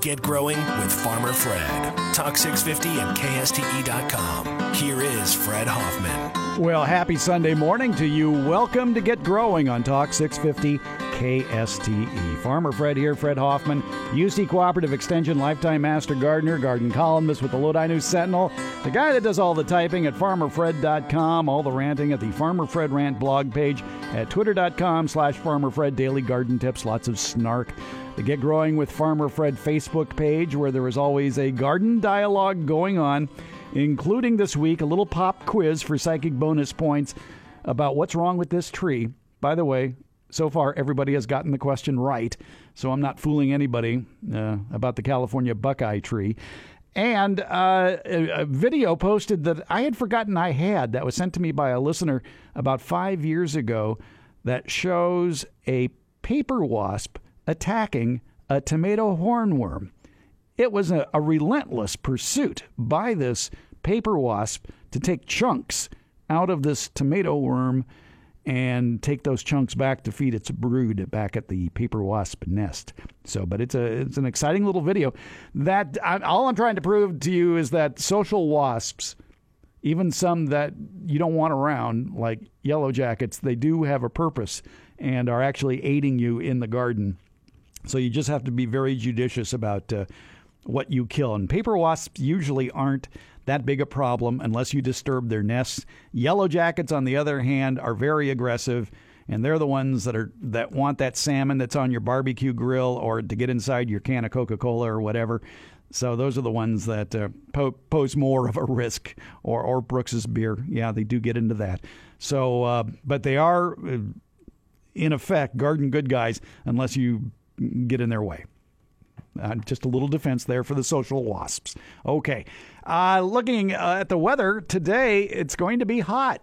Get growing with Farmer Fred. Talk 650 and KSTE.com. Here is Fred Hoffman. Well, happy Sunday morning to you. Welcome to Get Growing on Talk 650 KSTE. Farmer Fred here, Fred Hoffman, UC Cooperative Extension Lifetime Master Gardener, garden columnist with the Lodi News Sentinel, the guy that does all the typing at farmerfred.com, all the ranting at the Farmer Fred Rant blog page at twitter.com slash farmerfred, daily garden tips, lots of snark. The Get Growing with Farmer Fred Facebook page where there is always a garden dialogue going on, including this week a little pop quiz for psychic bonus points about what's wrong with this tree. By the way, so far everybody has gotten the question right, so I'm not fooling anybody uh, about the California buckeye tree. And uh, a, a video posted that I had forgotten I had that was sent to me by a listener about five years ago that shows a paper wasp attacking a tomato hornworm. It was a, a relentless pursuit by this paper wasp to take chunks out of this tomato worm and take those chunks back to feed its brood back at the paper wasp nest. So, but it's a it's an exciting little video. That I, all I'm trying to prove to you is that social wasps, even some that you don't want around, like yellow jackets, they do have a purpose and are actually aiding you in the garden. So you just have to be very judicious about. Uh, what you kill. And paper wasps usually aren't that big a problem unless you disturb their nests. Yellow jackets, on the other hand, are very aggressive, and they're the ones that are that want that salmon that's on your barbecue grill or to get inside your can of Coca-Cola or whatever. So those are the ones that uh, po- pose more of a risk, or or Brooks's beer. Yeah, they do get into that. So, uh, but they are, uh, in effect, garden good guys unless you get in their way. Uh, just a little defense there for the social wasps. Okay. Uh, looking uh, at the weather today, it's going to be hot,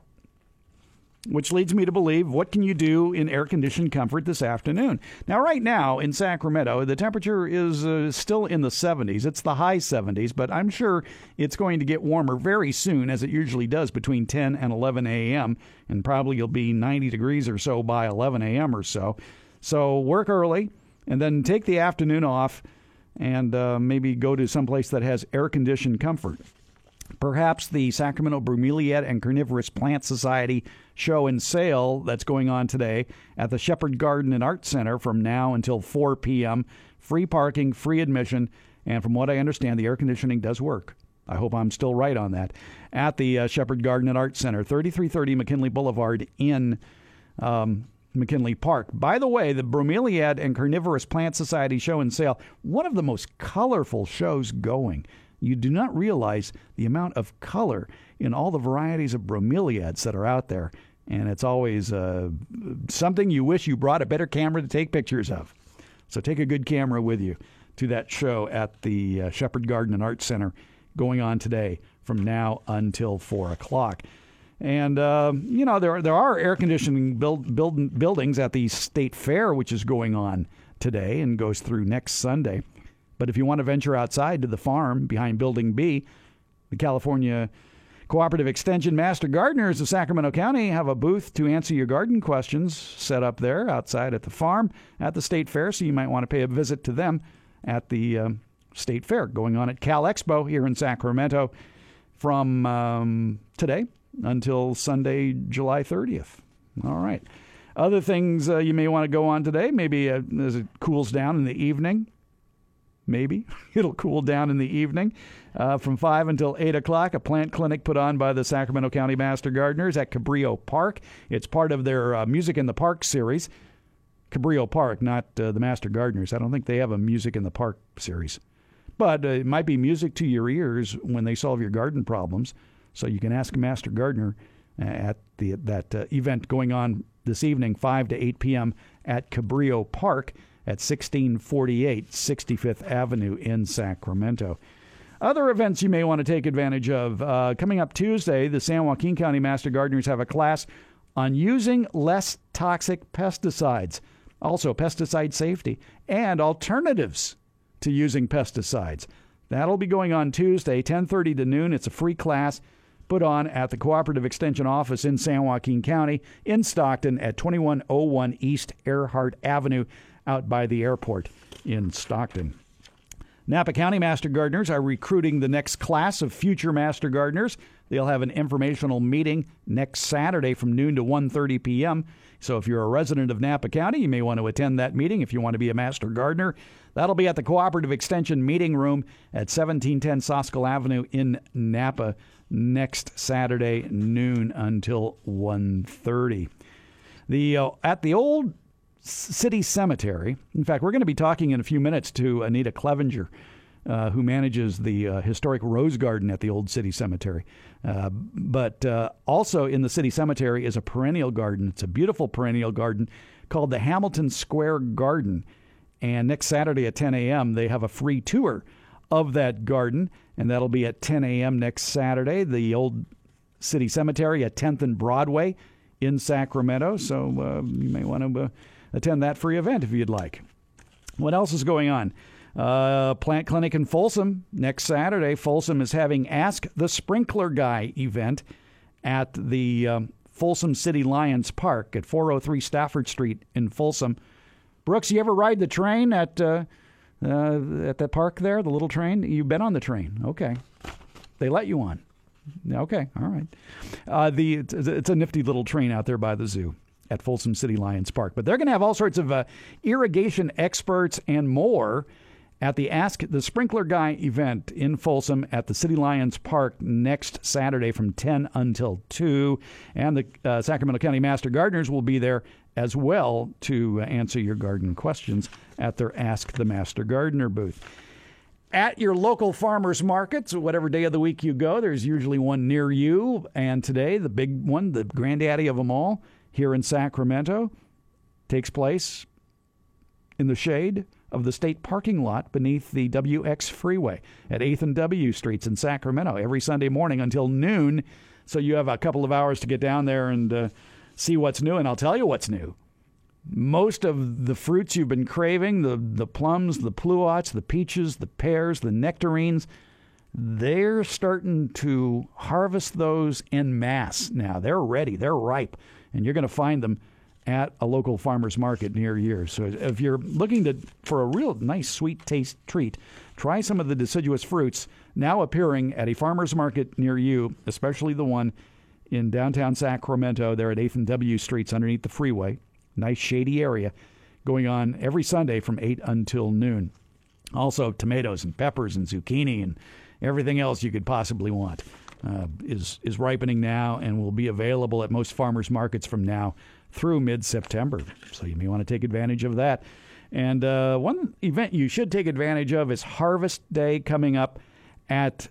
which leads me to believe what can you do in air conditioned comfort this afternoon? Now, right now in Sacramento, the temperature is uh, still in the 70s. It's the high 70s, but I'm sure it's going to get warmer very soon, as it usually does between 10 and 11 a.m., and probably you'll be 90 degrees or so by 11 a.m. or so. So work early and then take the afternoon off and uh, maybe go to someplace that has air conditioned comfort. Perhaps the Sacramento Bromeliad and Carnivorous Plant Society show and sale that's going on today at the Shepherd Garden and Art Center from now until 4 p.m. Free parking, free admission, and from what I understand, the air conditioning does work. I hope I'm still right on that. At the uh, Shepherd Garden and Art Center, 3330 McKinley Boulevard in um, McKinley Park. By the way, the Bromeliad and Carnivorous Plant Society show and sale, one of the most colorful shows going. You do not realize the amount of color in all the varieties of bromeliads that are out there. And it's always uh, something you wish you brought a better camera to take pictures of. So take a good camera with you to that show at the uh, Shepherd Garden and Art Center going on today from now until 4 o'clock. And uh, you know there there are air conditioning build, build, buildings at the state fair, which is going on today and goes through next Sunday. But if you want to venture outside to the farm behind Building B, the California Cooperative Extension Master Gardeners of Sacramento County have a booth to answer your garden questions set up there outside at the farm at the state fair. So you might want to pay a visit to them at the um, state fair going on at Cal Expo here in Sacramento from um, today until Sunday, July 30th. All right. Other things uh, you may want to go on today, maybe uh, as it cools down in the evening. Maybe it'll cool down in the evening uh, from 5 until 8 o'clock. A plant clinic put on by the Sacramento County Master Gardeners at Cabrillo Park. It's part of their uh, Music in the Park series. Cabrillo Park, not uh, the Master Gardeners. I don't think they have a Music in the Park series. But uh, it might be music to your ears when they solve your garden problems. So you can ask master gardener uh, at the that uh, event going on this evening, 5 to 8 p.m. at Cabrillo Park at 1648 65th Avenue in Sacramento. Other events you may want to take advantage of. Uh, coming up Tuesday, the San Joaquin County Master Gardeners have a class on using less toxic pesticides, also pesticide safety, and alternatives to using pesticides. That'll be going on Tuesday, 10:30 to noon. It's a free class put on at the Cooperative Extension Office in San Joaquin County in Stockton at 2101 East Earhart Avenue out by the airport in Stockton. Napa County Master Gardeners are recruiting the next class of future Master Gardeners. They'll have an informational meeting next Saturday from noon to 1:30 p.m. So if you're a resident of Napa County, you may want to attend that meeting if you want to be a Master Gardener. That'll be at the Cooperative Extension Meeting Room at 1710 Soscol Avenue in Napa next Saturday noon until 1:30. The uh, at the old city cemetery. In fact, we're going to be talking in a few minutes to Anita Clevenger. Uh, who manages the uh, historic Rose Garden at the Old City Cemetery. Uh, but uh, also in the City Cemetery is a perennial garden. It's a beautiful perennial garden called the Hamilton Square Garden. And next Saturday at 10 a.m., they have a free tour of that garden, and that'll be at 10 a.m. next Saturday. The Old City Cemetery at 10th and Broadway in Sacramento. So uh, you may want to uh, attend that free event if you'd like. What else is going on? Uh, Plant Clinic in Folsom next Saturday. Folsom is having Ask the Sprinkler Guy event at the um, Folsom City Lions Park at 403 Stafford Street in Folsom. Brooks, you ever ride the train at uh, at that park there, the little train? You've been on the train, okay? They let you on. Okay, all right. Uh, the it's, it's a nifty little train out there by the zoo at Folsom City Lions Park. But they're going to have all sorts of uh, irrigation experts and more at the Ask the Sprinkler Guy event in Folsom at the City Lions Park next Saturday from 10 until 2. And the uh, Sacramento County Master Gardeners will be there as well to answer your garden questions at their Ask the Master Gardener booth. At your local farmers markets, whatever day of the week you go, there's usually one near you. And today, the big one, the granddaddy of them all, here in Sacramento, takes place in the shade of the state parking lot beneath the WX freeway at 8th and W Streets in Sacramento every Sunday morning until noon. So you have a couple of hours to get down there and uh, see what's new. And I'll tell you what's new. Most of the fruits you've been craving the, the plums, the pluots, the peaches, the pears, the nectarines they're starting to harvest those en masse now. They're ready, they're ripe, and you're going to find them at a local farmer's market near you. So if you're looking to for a real nice sweet taste treat, try some of the deciduous fruits now appearing at a farmer's market near you, especially the one in downtown Sacramento. They're at 8th and W Streets underneath the freeway. Nice shady area going on every Sunday from 8 until noon. Also tomatoes and peppers and zucchini and everything else you could possibly want. Uh, is is ripening now and will be available at most farmers markets from now through mid September. So you may want to take advantage of that. And uh, one event you should take advantage of is Harvest Day coming up at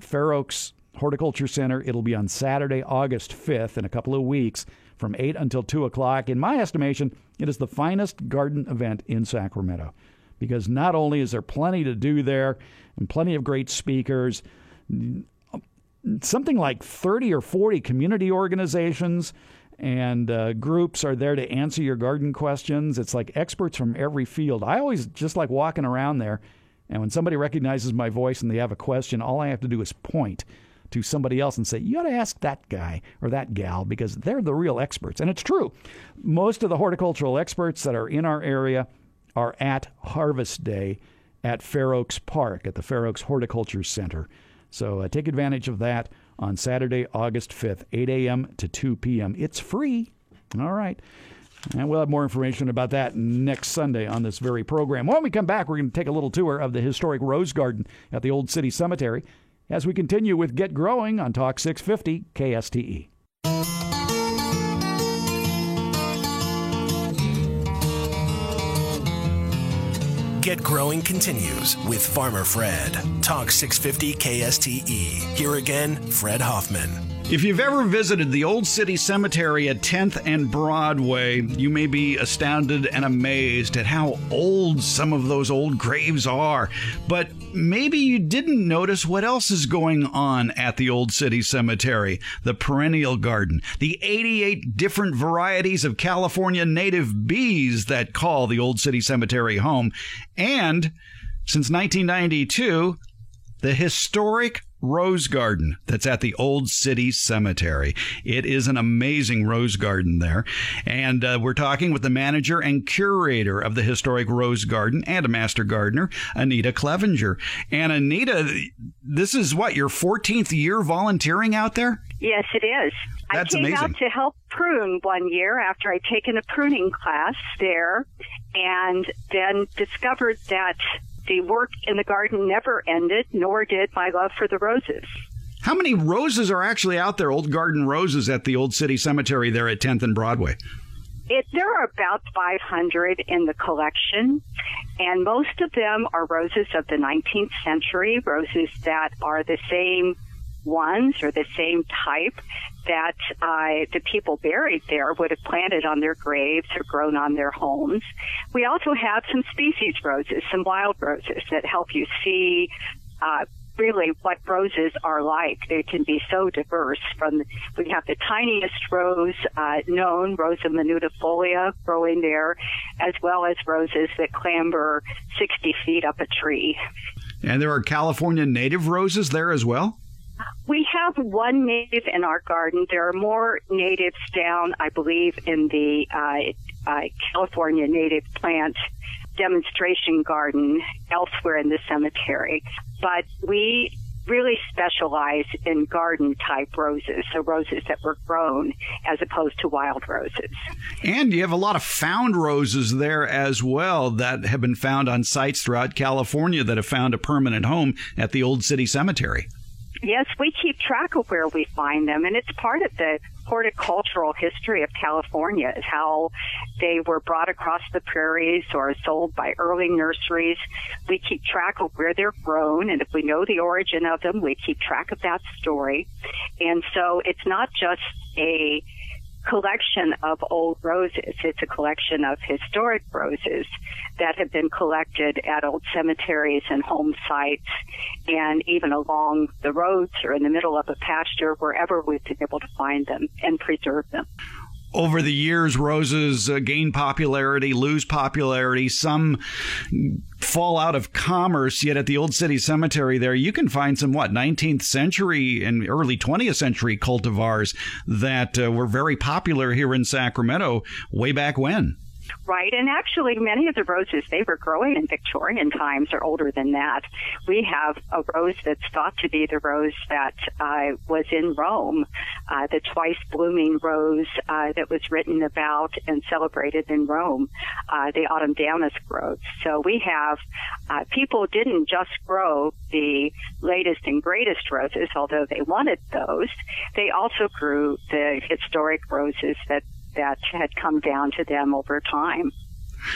Fair Oaks Horticulture Center. It'll be on Saturday, August 5th, in a couple of weeks from 8 until 2 o'clock. In my estimation, it is the finest garden event in Sacramento because not only is there plenty to do there and plenty of great speakers, something like 30 or 40 community organizations and uh, groups are there to answer your garden questions. It's like experts from every field. I always just like walking around there, and when somebody recognizes my voice and they have a question, all I have to do is point to somebody else and say, You ought to ask that guy or that gal because they're the real experts. And it's true. Most of the horticultural experts that are in our area are at Harvest Day at Fair Oaks Park at the Fair Oaks Horticulture Center. So uh, take advantage of that on Saturday, August 5th, 8 a.m. to 2 p.m. It's free. All right. And we'll have more information about that next Sunday on this very program. When we come back, we're going to take a little tour of the historic Rose Garden at the Old City Cemetery as we continue with Get Growing on Talk 650 KSTE. Get Growing continues with Farmer Fred. Talk 650 KSTE. Here again, Fred Hoffman. If you've ever visited the Old City Cemetery at 10th and Broadway, you may be astounded and amazed at how old some of those old graves are. But maybe you didn't notice what else is going on at the Old City Cemetery the perennial garden, the 88 different varieties of California native bees that call the Old City Cemetery home, and since 1992, the historic rose garden that's at the Old City Cemetery. It is an amazing rose garden there. And uh, we're talking with the manager and curator of the historic rose garden and a master gardener, Anita Clevenger. And Anita, this is what, your 14th year volunteering out there? Yes, it is. That's I came amazing. out to help prune one year after I'd taken a pruning class there and then discovered that the work in the garden never ended, nor did my love for the roses. How many roses are actually out there, old garden roses at the Old City Cemetery there at 10th and Broadway? It, there are about 500 in the collection, and most of them are roses of the 19th century, roses that are the same ones or the same type that uh, the people buried there would have planted on their graves or grown on their homes. We also have some species roses, some wild roses that help you see uh, really what roses are like. They can be so diverse. From we have the tiniest rose uh, known, Rosa minutifolia, growing there, as well as roses that clamber 60 feet up a tree. And there are California native roses there as well? We have one native in our garden. There are more natives down, I believe, in the uh, uh, California native plant demonstration garden elsewhere in the cemetery. But we really specialize in garden type roses, so roses that were grown as opposed to wild roses. And you have a lot of found roses there as well that have been found on sites throughout California that have found a permanent home at the Old City Cemetery. Yes, we keep track of where we find them, and it's part of the horticultural history of California is how they were brought across the prairies or sold by early nurseries. We keep track of where they're grown, and if we know the origin of them, we keep track of that story. And so it's not just a collection of old roses. It's a collection of historic roses that have been collected at old cemeteries and home sites and even along the roads or in the middle of a pasture, wherever we've been able to find them and preserve them over the years, roses uh, gain popularity, lose popularity. Some fall out of commerce. Yet at the Old City Cemetery, there you can find some what 19th century and early 20th century cultivars that uh, were very popular here in Sacramento way back when. Right, and actually, many of the roses they were growing in Victorian times are older than that. We have a rose that's thought to be the rose that uh, was in Rome, uh, the twice blooming rose uh, that was written about and celebrated in Rome, uh, the autumn damask rose. So we have uh, people didn't just grow the latest and greatest roses, although they wanted those. They also grew the historic roses that that had come down to them over time.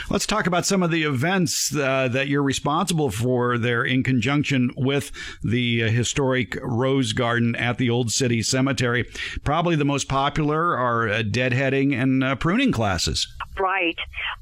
Let's talk about some of the events uh, that you're responsible for there in conjunction with the uh, historic Rose Garden at the Old City Cemetery. Probably the most popular are uh, deadheading and uh, pruning classes. Right.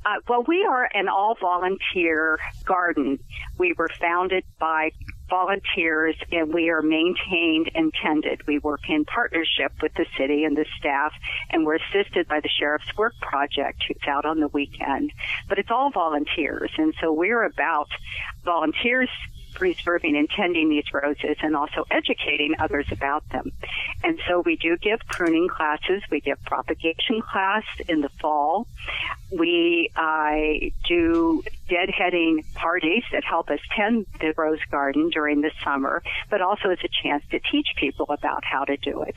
Uh, well, we are an all volunteer garden. We were founded by volunteers and we are maintained and tended. We work in partnership with the city and the staff and we're assisted by the Sheriff's Work Project who's out on the weekend. But it's all volunteers and so we're about volunteers preserving and tending these roses and also educating others about them. And so we do give pruning classes. We give propagation class in the fall. We uh, do deadheading parties that help us tend the rose garden during the summer, but also as a chance to teach people about how to do it.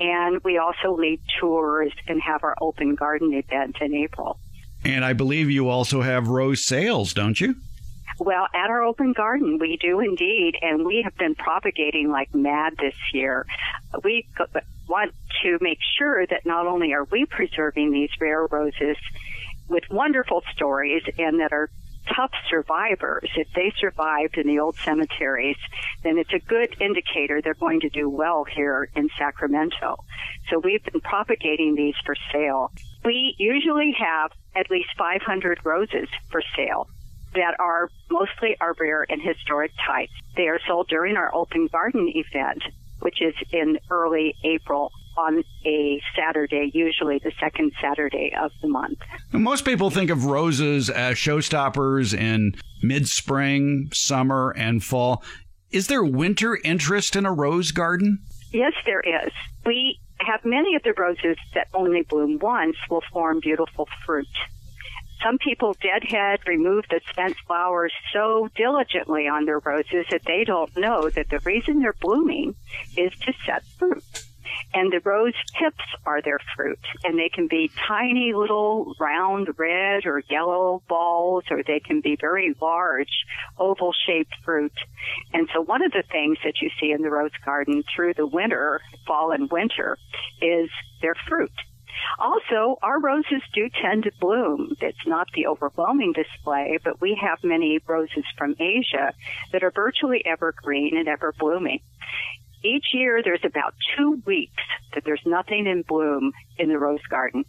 And we also lead tours and have our open garden event in April. And I believe you also have rose sales, don't you? Well, at our open garden, we do indeed, and we have been propagating like mad this year. We want to make sure that not only are we preserving these rare roses with wonderful stories and that are tough survivors, if they survived in the old cemeteries, then it's a good indicator they're going to do well here in Sacramento. So we've been propagating these for sale. We usually have at least 500 roses for sale that are mostly rare and historic types. They are sold during our open garden event, which is in early April on a Saturday, usually the second Saturday of the month. Most people think of roses as showstoppers in mid spring, summer, and fall. Is there winter interest in a rose garden? Yes, there is. We have many of the roses that only bloom once will form beautiful fruit. Some people deadhead remove the spent flowers so diligently on their roses that they don't know that the reason they're blooming is to set fruit. And the rose hips are their fruit. And they can be tiny little round red or yellow balls, or they can be very large oval shaped fruit. And so one of the things that you see in the rose garden through the winter, fall and winter, is their fruit. Also, our roses do tend to bloom. It's not the overwhelming display, but we have many roses from Asia that are virtually evergreen and ever blooming. Each year there's about two weeks that there's nothing in bloom in the rose garden.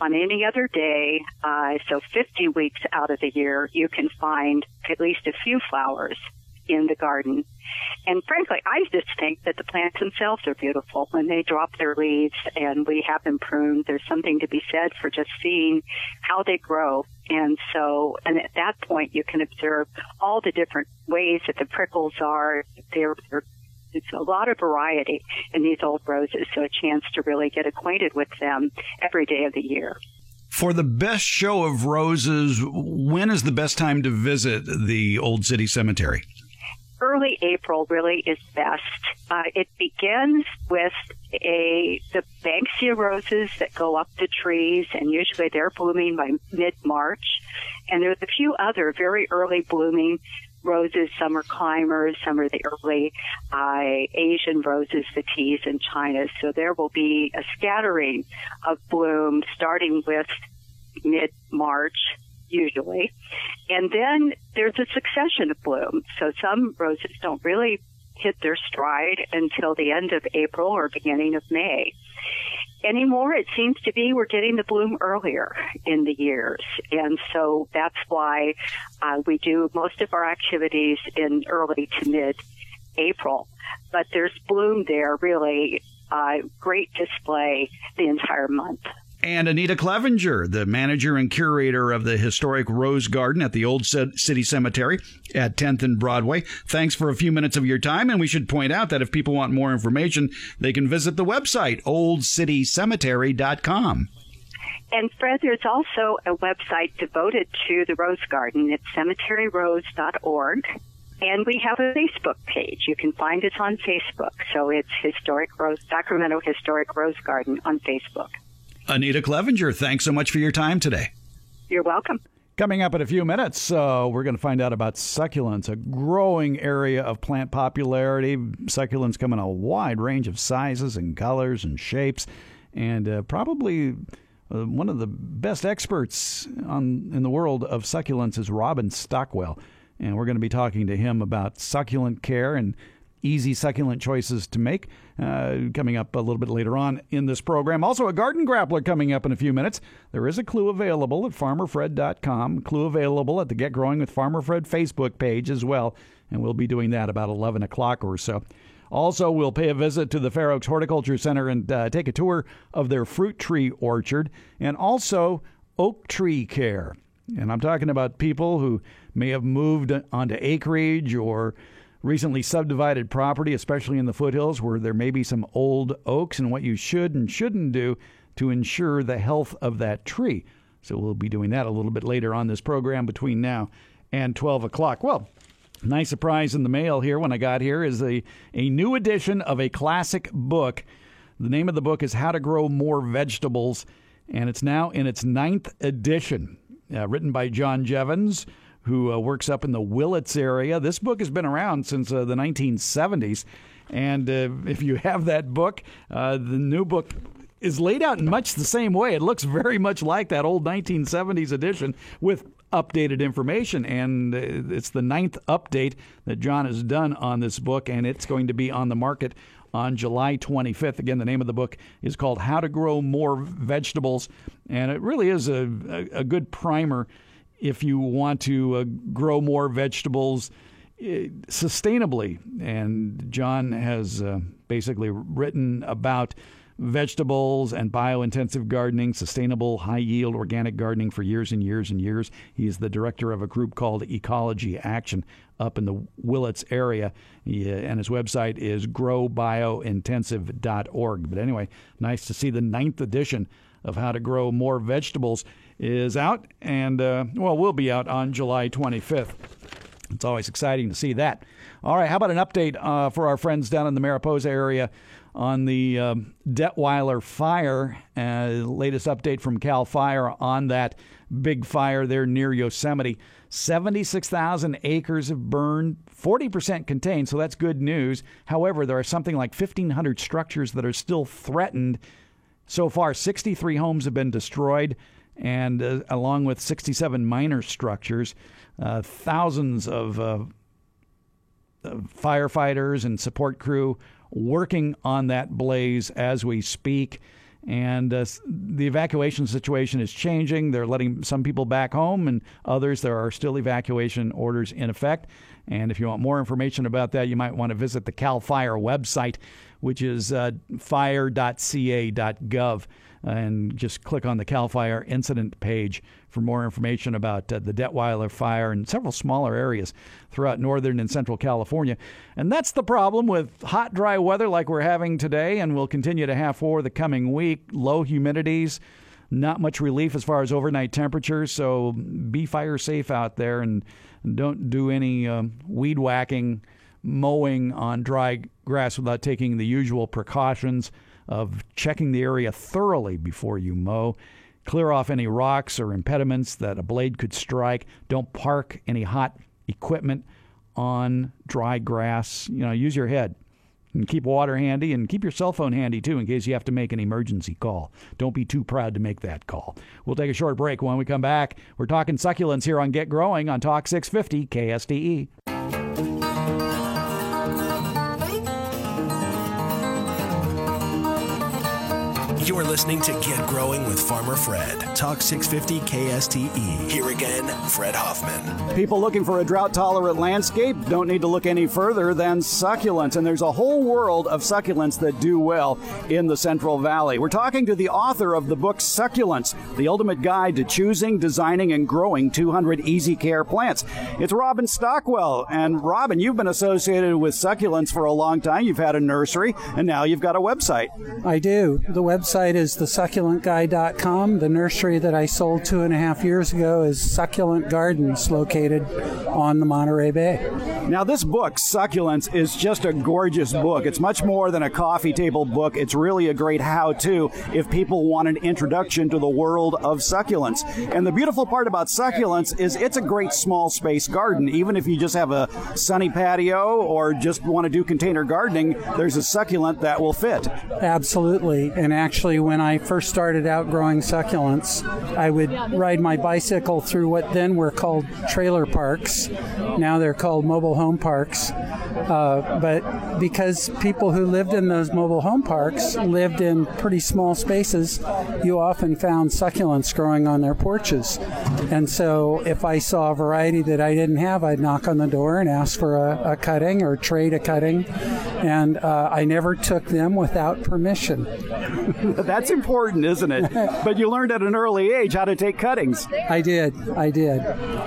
On any other day, uh, so 50 weeks out of the year, you can find at least a few flowers in the garden. And frankly, I just think that the plants themselves are beautiful when they drop their leaves and we have them pruned. There's something to be said for just seeing how they grow. And so, and at that point, you can observe all the different ways that the prickles are. They're, they're it's a lot of variety in these old roses, so a chance to really get acquainted with them every day of the year. For the best show of roses, when is the best time to visit the Old City Cemetery? Early April really is best. Uh, it begins with a the Banksia roses that go up the trees, and usually they're blooming by mid March. And there's a few other very early blooming roses. Some are climbers, some are the early uh, Asian roses, the teas in China. So there will be a scattering of bloom starting with mid March usually. And then there's a succession of blooms. So some roses don't really hit their stride until the end of April or beginning of May. Anymore, it seems to be we're getting the bloom earlier in the years. And so that's why uh, we do most of our activities in early to mid April. But there's bloom there really, uh, great display the entire month and Anita Clevenger, the manager and curator of the historic Rose Garden at the Old City Cemetery at 10th and Broadway. Thanks for a few minutes of your time. And we should point out that if people want more information, they can visit the website, oldcitycemetery.com. And Fred, there's also a website devoted to the Rose Garden. It's cemeteryrose.org. And we have a Facebook page. You can find us on Facebook. So it's Historic Rose, Sacramento Historic Rose Garden on Facebook. Anita Clevenger, thanks so much for your time today. You're welcome. Coming up in a few minutes, uh, we're going to find out about succulents, a growing area of plant popularity. Succulents come in a wide range of sizes and colors and shapes, and uh, probably uh, one of the best experts on in the world of succulents is Robin Stockwell, and we're going to be talking to him about succulent care and easy succulent choices to make. Uh, coming up a little bit later on in this program. Also, a garden grappler coming up in a few minutes. There is a clue available at farmerfred.com, clue available at the Get Growing with Farmer Fred Facebook page as well. And we'll be doing that about 11 o'clock or so. Also, we'll pay a visit to the Fair Oaks Horticulture Center and uh, take a tour of their fruit tree orchard and also oak tree care. And I'm talking about people who may have moved onto acreage or recently subdivided property, especially in the foothills where there may be some old oaks, and what you should and shouldn't do to ensure the health of that tree. So we'll be doing that a little bit later on this program between now and 12 o'clock. Well, nice surprise in the mail here when I got here is a, a new edition of a classic book. The name of the book is How to Grow More Vegetables, and it's now in its ninth edition, uh, written by John Jeavons who uh, works up in the Willits area. This book has been around since uh, the 1970s. And uh, if you have that book, uh, the new book is laid out in much the same way. It looks very much like that old 1970s edition with updated information. And uh, it's the ninth update that John has done on this book, and it's going to be on the market on July 25th. Again, the name of the book is called How to Grow More Vegetables, and it really is a, a, a good primer if you want to uh, grow more vegetables uh, sustainably. And John has uh, basically written about vegetables and biointensive gardening, sustainable, high yield organic gardening for years and years and years. He's the director of a group called Ecology Action up in the Willits area. He, and his website is growbiointensive.org. But anyway, nice to see the ninth edition of How to Grow More Vegetables is out, and uh, well, will be out on July 25th. It's always exciting to see that. All right, how about an update uh, for our friends down in the Mariposa area on the um, Detwiler fire? Uh, latest update from Cal Fire on that big fire there near Yosemite. 76,000 acres have burned, 40% contained, so that's good news. However, there are something like 1,500 structures that are still threatened. So far, 63 homes have been destroyed, and uh, along with 67 minor structures, uh, thousands of uh, firefighters and support crew working on that blaze as we speak. And uh, the evacuation situation is changing. They're letting some people back home, and others, there are still evacuation orders in effect. And if you want more information about that, you might want to visit the CAL FIRE website, which is uh, fire.ca.gov and just click on the CAL FIRE incident page for more information about uh, the Detwiler fire and several smaller areas throughout northern and central California. And that's the problem with hot, dry weather like we're having today and will continue to have for the coming week. Low humidities, not much relief as far as overnight temperatures, so be fire safe out there and don't do any um, weed whacking, mowing on dry grass without taking the usual precautions of checking the area thoroughly before you mow. Clear off any rocks or impediments that a blade could strike. Don't park any hot equipment on dry grass. You know, use your head. And keep water handy and keep your cell phone handy too in case you have to make an emergency call. Don't be too proud to make that call. We'll take a short break. When we come back, we're talking succulents here on Get Growing on Talk 650 KSTE. You're listening to Get Growing with Farmer Fred. Talk 650 KSTE. Here again, Fred Hoffman. People looking for a drought tolerant landscape don't need to look any further than succulents. And there's a whole world of succulents that do well in the Central Valley. We're talking to the author of the book Succulents, the ultimate guide to choosing, designing, and growing 200 easy care plants. It's Robin Stockwell. And Robin, you've been associated with succulents for a long time. You've had a nursery, and now you've got a website. I do. The website website is thesucculentguy.com. The nursery that I sold two and a half years ago is Succulent Gardens, located on the Monterey Bay. Now, this book, Succulents, is just a gorgeous book. It's much more than a coffee table book. It's really a great how to if people want an introduction to the world of succulents. And the beautiful part about succulents is it's a great small space garden. Even if you just have a sunny patio or just want to do container gardening, there's a succulent that will fit. Absolutely. And actually, when I first started out growing succulents, I would ride my bicycle through what then were called trailer parks. Now they're called mobile home parks. Uh, but because people who lived in those mobile home parks lived in pretty small spaces, you often found succulents growing on their porches. And so if I saw a variety that I didn't have, I'd knock on the door and ask for a, a cutting or trade a cutting. And uh, I never took them without permission. That's important, isn't it? but you learned at an early age how to take cuttings. I did. I did.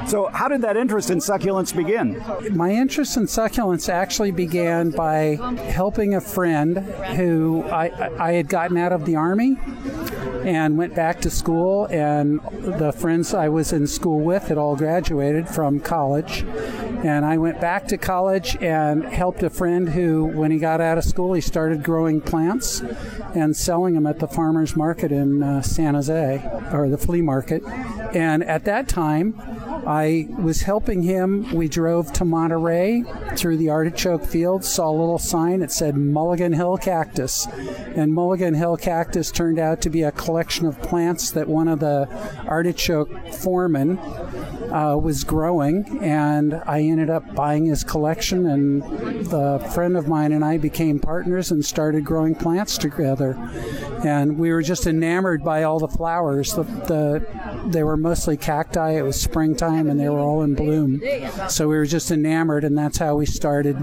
So, how did that interest in succulents begin? My interest in succulents actually began by helping a friend who I, I had gotten out of the Army and went back to school. And the friends I was in school with had all graduated from college. And I went back to college and helped a friend who, when he got out of school, he started growing plants and selling them at the farmer's market in uh, San Jose, or the flea market. And at that time, I was helping him. We drove to Monterey through the artichoke fields, saw a little sign that said Mulligan Hill Cactus. And Mulligan Hill Cactus turned out to be a collection of plants that one of the artichoke foremen uh, was growing. And I ended up buying his collection, and the friend of mine and I became partners and started growing plants together. and we were just enamored by all the flowers. The, the they were mostly cacti. It was springtime, and they were all in bloom. So we were just enamored, and that's how we started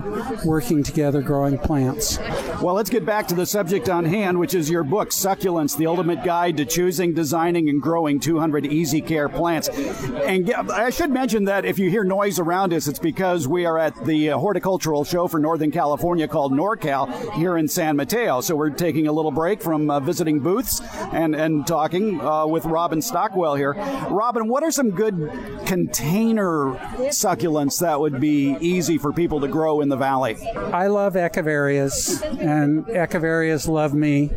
working together, growing plants. Well, let's get back to the subject on hand, which is your book, Succulents: The Ultimate Guide to Choosing, Designing, and Growing 200 Easy Care Plants. And I should mention that if you hear noise around us, it's because we are at the uh, horticultural show for Northern California called NorCal here in San Mateo. So we're taking a little break from uh, visiting booths and, and talking uh, with Robin Stockwell here. Robin, what are some good container succulents that would be easy for people to grow in the valley? I love echeverias, and echeverias love me.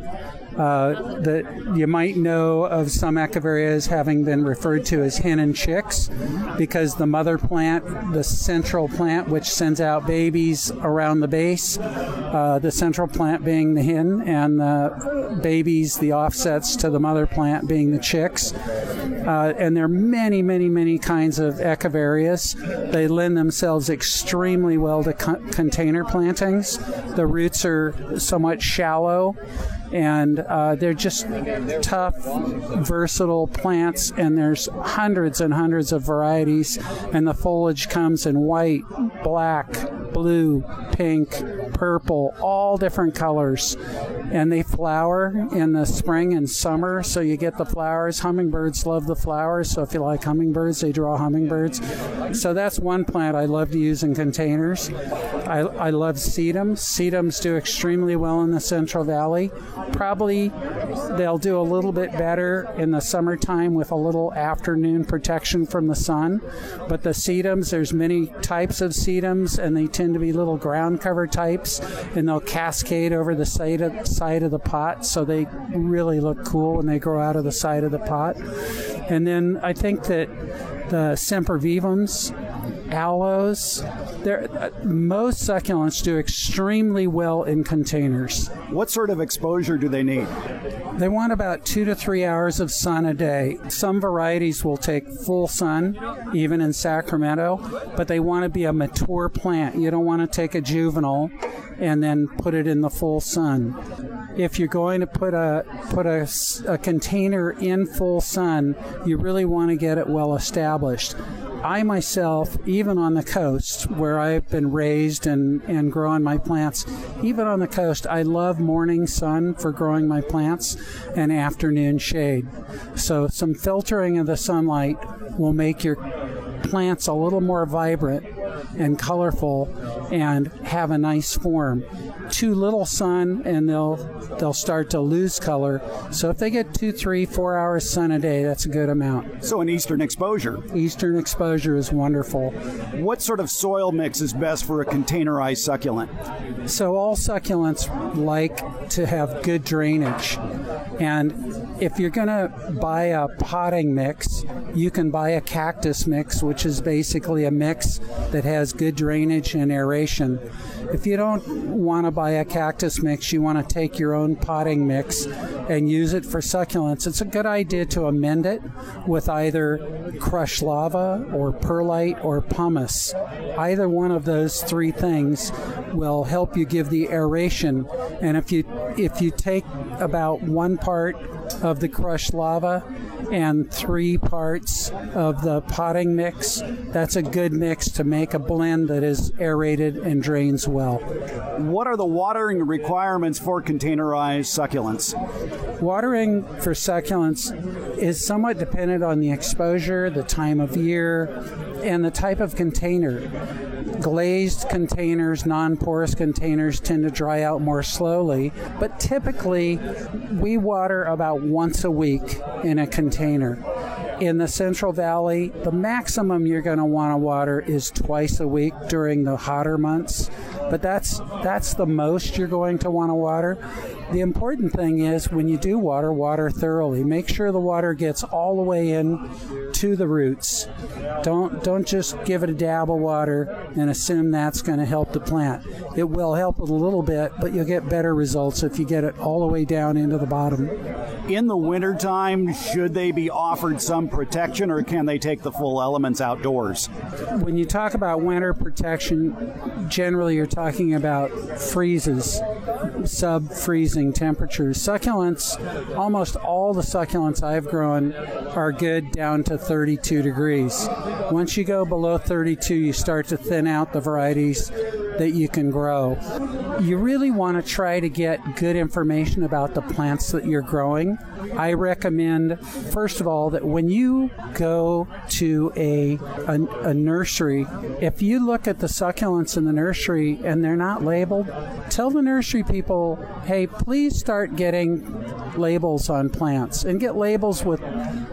Uh, that you might know of some echeverias having been referred to as hen and chicks because the mother plant, the central plant, which sends out babies around the base, uh, the central plant being the hen, and the babies, the offsets to the mother plant being the chicks. Uh, and there are many, many, many kinds of echeverias. They lend themselves extremely well to co- container plantings. The roots are somewhat shallow and uh, they're just tough, versatile plants. And there's hundreds and hundreds of varieties, and the foliage comes in white, black, blue, pink, purple, all different colors. And they flower in the spring and summer, so you get the flowers. Hummingbirds love the flowers, so if you like hummingbirds, they draw hummingbirds. So that's one plant I love to use in containers. I, I love sedums. Sedums do extremely well in the Central Valley. Probably they'll do a little bit better in the summertime with a little afternoon protection from the sun. But the sedums, there's many types of sedums, and they tend to be little ground cover types, and they'll cascade over the side of, side of the pot, so they really look cool when they grow out of the side of the pot. And then I think that the sempervivums, aloes, uh, most succulents do extremely well in containers. What sort of exposure do they need? They want about two to three hours of sun a day. Some varieties will take full sun, even in Sacramento, but they want to be a mature plant. You don't want to take a juvenile and then put it in the full sun. If you're going to put a put a, a container in full sun, you really want to get it well established. I myself, even on the coast where I've been raised and, and growing my plants, even on the coast, I love morning sun for growing my plants and afternoon shade. So, some filtering of the sunlight will make your plants a little more vibrant and colorful and have a nice form too little sun and they'll they'll start to lose color. So if they get two, three, four hours sun a day, that's a good amount. So an eastern exposure. Eastern exposure is wonderful. What sort of soil mix is best for a containerized succulent? So all succulents like to have good drainage. And if you're going to buy a potting mix, you can buy a cactus mix, which is basically a mix that has good drainage and aeration. If you don't want to buy a cactus mix, you want to take your own potting mix and use it for succulents. It's a good idea to amend it with either crushed lava or perlite or pumice. Either one of those three things will help you give the aeration. And if you if you take about one part of the crushed lava and three parts of the potting mix. That's a good mix to make a blend that is aerated and drains well. What are the watering requirements for containerized succulents? Watering for succulents is somewhat dependent on the exposure, the time of year, and the type of container. Glazed containers, non porous containers tend to dry out more slowly, but typically we water about once a week in a container. In the Central Valley, the maximum you're going to want to water is twice a week during the hotter months, but that's that's the most you're going to want to water. The important thing is when you do water, water thoroughly. Make sure the water gets all the way in to the roots. Don't don't just give it a dab of water and assume that's going to help the plant. It will help a little bit, but you'll get better results if you get it all the way down into the bottom. In the wintertime, should they be offered some protection or can they take the full elements outdoors? When you talk about winter protection, generally you're talking about freezes sub freezing temperatures. Succulents, almost all the succulents I've grown are good down to 32 degrees. Once you go below 32, you start to thin out the varieties that you can grow. You really want to try to get good information about the plants that you're growing. I recommend, first of all, that when you go to a, a, a nursery, if you look at the succulents in the nursery and they're not labeled, tell the nursery people, hey, please start getting labels on plants and get labels with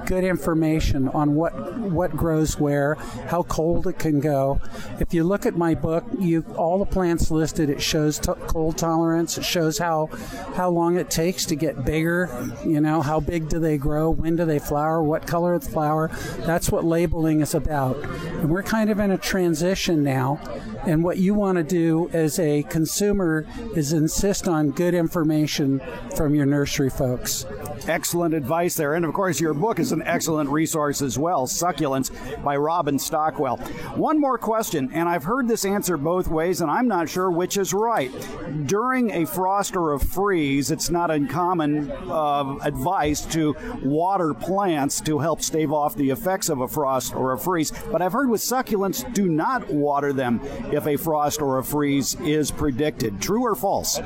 good information on what what grows where, how cold it can go. If you look at my book, you all the plants listed. It shows t- cold tolerance. It shows how how long it takes to get bigger. You know, how big do they grow? When do they flower? What color of the flower? That's what labeling is about. And we're kind of in a transition now. And what you want to do as a consumer is insist on good information from your nursery folks. Excellent advice there. And of course, your book is an excellent resource as well Succulents by Robin Stockwell. One more question, and I've heard this answer both ways, and I'm not sure which is right. During a frost or a freeze, it's not uncommon uh, advice to water plants to help stave off the effects of a frost or a freeze. But I've heard with succulents, do not water them if a frost or a freeze is predicted. True or false?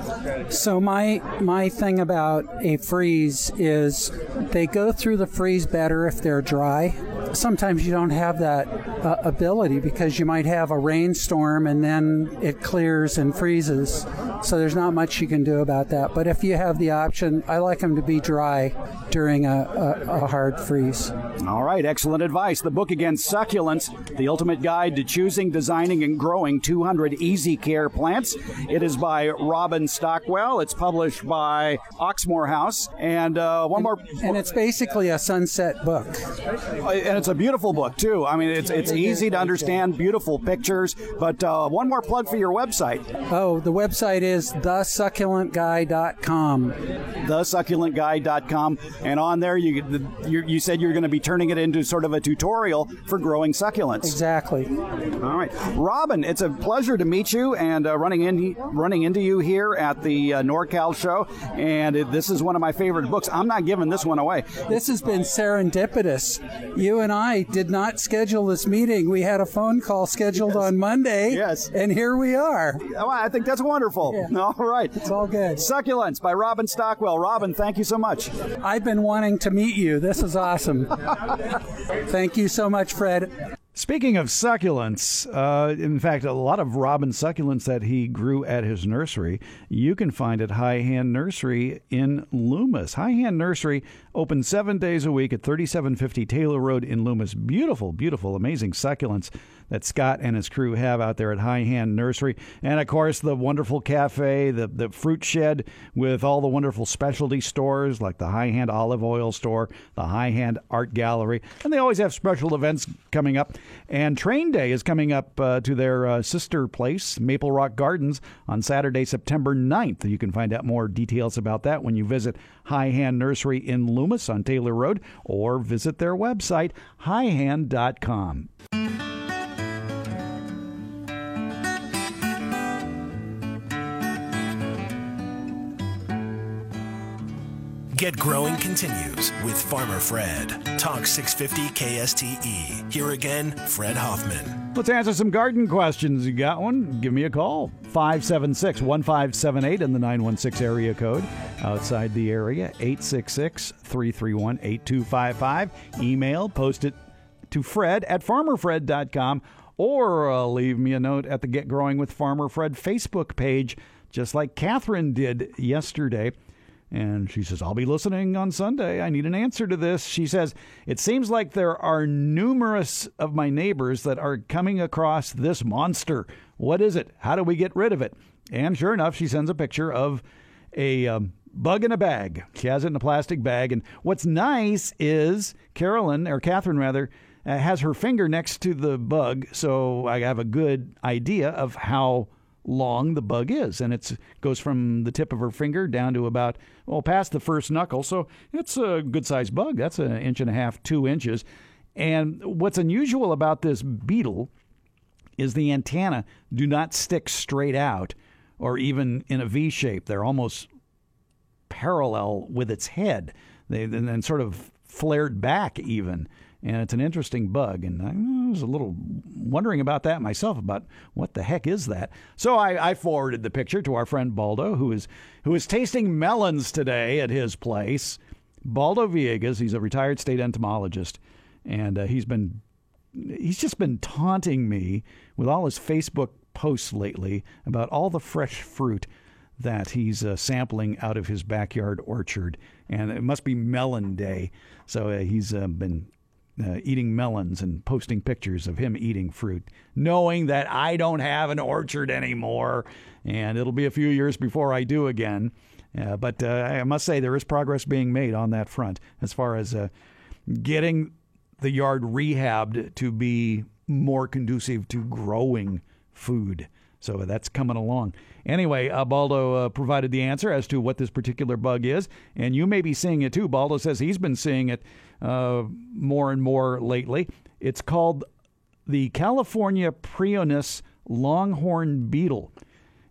So my my thing about a freeze is they go through the freeze better if they're dry. Sometimes you don't have that uh, ability because you might have a rainstorm and then it clears and freezes. So there's not much you can do about that. But if you have the option, I like them to be dry during a, a, a hard freeze. All right, excellent advice. The book again, Succulents, the ultimate guide to choosing, designing, and growing 200 easy care plants. It is by Robin Stockwell. It's published by Oxmoor House. And uh, one more. And it's basically a sunset book. And it's a beautiful book, too. I mean, it's, it's easy to understand, beautiful pictures. But uh, one more plug for your website. Oh, the website is thesucculentguy.com. Thesucculentguy.com. And on there, you, you, you said you're going to be turning it into sort of a tutorial for growing succulents. Exactly. All right. Robin, it's a pleasure to meet you and uh, running, in, running into you here at the uh, NorCal show. And it, this is one of my favorite books. I'm not giving this one away. This has been serendipitous. You and I did not schedule this meeting. We had a phone call scheduled yes. on Monday. Yes. And here we are. Oh, I think that's wonderful. Yeah. All right. It's all good. Succulents by Robin Stockwell. Robin, thank you so much. I've been wanting to meet you. This is awesome. thank you so much, Fred. Speaking of succulents, uh, in fact, a lot of robin succulents that he grew at his nursery, you can find at High Hand Nursery in Loomis. High Hand Nursery open seven days a week at 3750 Taylor Road in Loomis. Beautiful, beautiful, amazing succulents that Scott and his crew have out there at High Hand Nursery. And of course, the wonderful cafe, the, the fruit shed with all the wonderful specialty stores like the High Hand Olive Oil Store, the High Hand Art Gallery. And they always have special events coming up. And Train Day is coming up uh, to their uh, sister place, Maple Rock Gardens, on Saturday, September 9th. You can find out more details about that when you visit High Hand Nursery in Loomis on Taylor Road or visit their website, highhand.com. Get Growing continues with Farmer Fred. Talk 650 KSTE. Here again, Fred Hoffman. Let's answer some garden questions. You got one? Give me a call. 576 1578 in the 916 area code. Outside the area, 866 331 8255. Email, post it to Fred at farmerfred.com or uh, leave me a note at the Get Growing with Farmer Fred Facebook page, just like Catherine did yesterday. And she says, I'll be listening on Sunday. I need an answer to this. She says, It seems like there are numerous of my neighbors that are coming across this monster. What is it? How do we get rid of it? And sure enough, she sends a picture of a um, bug in a bag. She has it in a plastic bag. And what's nice is Carolyn, or Catherine rather, uh, has her finger next to the bug. So I have a good idea of how long the bug is and it goes from the tip of her finger down to about well past the first knuckle so it's a good sized bug that's an inch and a half two inches and what's unusual about this beetle is the antenna do not stick straight out or even in a V shape. They're almost parallel with its head. They then sort of flared back even. And it's an interesting bug, and I was a little wondering about that myself about what the heck is that. So I, I forwarded the picture to our friend Baldo, who is who is tasting melons today at his place. Baldo Villegas, he's a retired state entomologist, and uh, he's been he's just been taunting me with all his Facebook posts lately about all the fresh fruit that he's uh, sampling out of his backyard orchard, and it must be melon day. So uh, he's uh, been uh, eating melons and posting pictures of him eating fruit, knowing that I don't have an orchard anymore, and it'll be a few years before I do again. Uh, but uh, I must say there is progress being made on that front as far as getting the yard rehabbed to be more conducive to growing food. So that's coming along. Anyway, uh, Baldo uh, provided the answer as to what this particular bug is, and you may be seeing it too. Baldo says he's been seeing it uh, more and more lately. It's called the California Prionus longhorn beetle.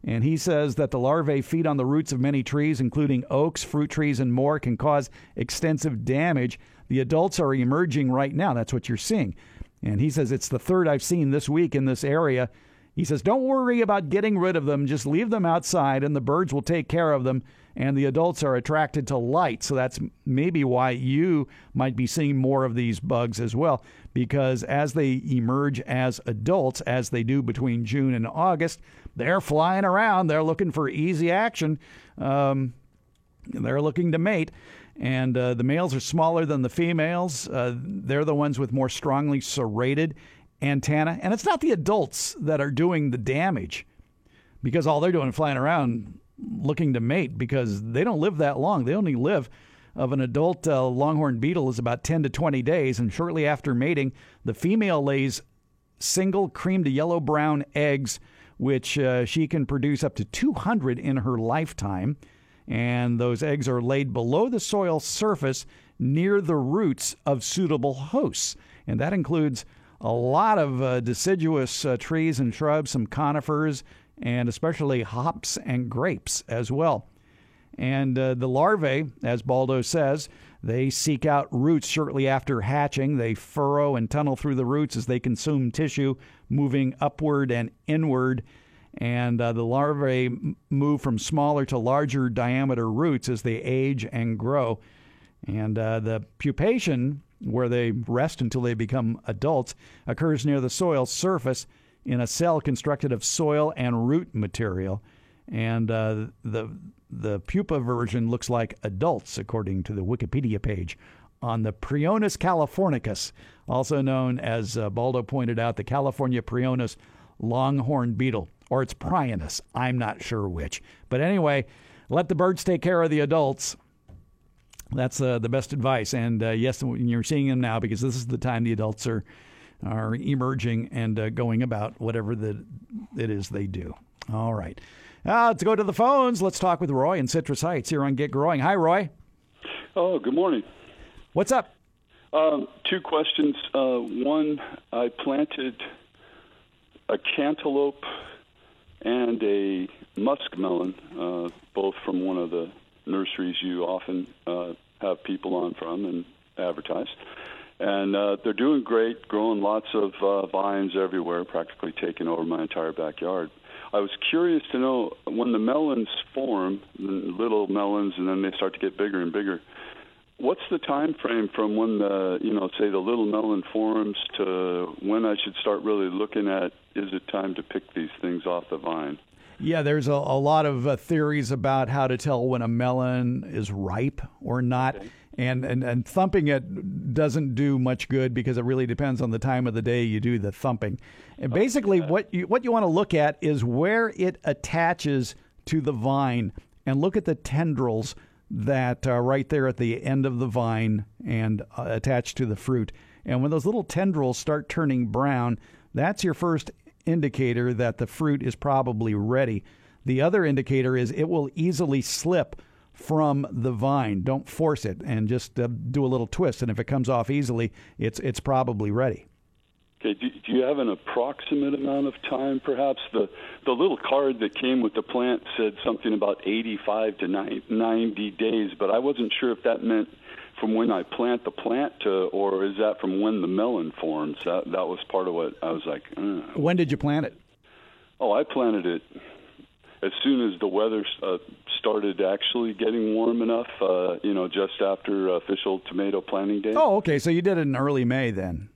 And he says that the larvae feed on the roots of many trees, including oaks, fruit trees, and more, can cause extensive damage. The adults are emerging right now. That's what you're seeing. And he says it's the third I've seen this week in this area. He says, Don't worry about getting rid of them. Just leave them outside, and the birds will take care of them. And the adults are attracted to light. So that's maybe why you might be seeing more of these bugs as well. Because as they emerge as adults, as they do between June and August, they're flying around. They're looking for easy action. Um, they're looking to mate and uh, the males are smaller than the females. Uh, they're the ones with more strongly serrated antenna. And it's not the adults that are doing the damage because all they're doing is flying around looking to mate because they don't live that long. They only live of an adult uh, longhorn beetle is about 10 to 20 days. And shortly after mating, the female lays single cream to yellow brown eggs, which uh, she can produce up to 200 in her lifetime and those eggs are laid below the soil surface near the roots of suitable hosts. And that includes a lot of uh, deciduous uh, trees and shrubs, some conifers, and especially hops and grapes as well. And uh, the larvae, as Baldo says, they seek out roots shortly after hatching. They furrow and tunnel through the roots as they consume tissue, moving upward and inward and uh, the larvae move from smaller to larger diameter roots as they age and grow. And uh, the pupation, where they rest until they become adults, occurs near the soil surface in a cell constructed of soil and root material. And uh, the the pupa version looks like adults, according to the Wikipedia page on the Prionus californicus, also known as uh, Baldo pointed out, the California Prionus longhorn beetle or it's Prionus. I'm not sure which. But anyway, let the birds take care of the adults. That's uh, the best advice. And uh, yes, you're seeing them now because this is the time the adults are are emerging and uh, going about whatever the it is they do. All right. Uh, let's go to the phones. Let's talk with Roy in Citrus Heights here on Get Growing. Hi, Roy. Oh, good morning. What's up? Um, two questions. Uh, one, I planted a cantaloupe and a muskmelon, uh, both from one of the nurseries you often uh, have people on from and advertise. And uh, they're doing great, growing lots of uh, vines everywhere, practically taking over my entire backyard. I was curious to know when the melons form, little melons, and then they start to get bigger and bigger. What's the time frame from when the you know say the little melon forms to when I should start really looking at is it time to pick these things off the vine? Yeah, there's a, a lot of uh, theories about how to tell when a melon is ripe or not. Okay. And, and, and thumping it doesn't do much good because it really depends on the time of the day you do the thumping. And basically, what you, what you want to look at is where it attaches to the vine and look at the tendrils that are right there at the end of the vine and uh, attached to the fruit. And when those little tendrils start turning brown, that's your first indicator that the fruit is probably ready. The other indicator is it will easily slip from the vine. Don't force it and just uh, do a little twist. And if it comes off easily, it's it's probably ready. Okay, do, do you have an approximate amount of time, perhaps? The the little card that came with the plant said something about 85 to 90 days, but I wasn't sure if that meant from when I plant the plant to, or is that from when the melon forms? That that was part of what I was like. Uh. When did you plant it? Oh, I planted it as soon as the weather uh, started actually getting warm enough. Uh, you know, just after official tomato planting day. Oh, okay. So you did it in early May then.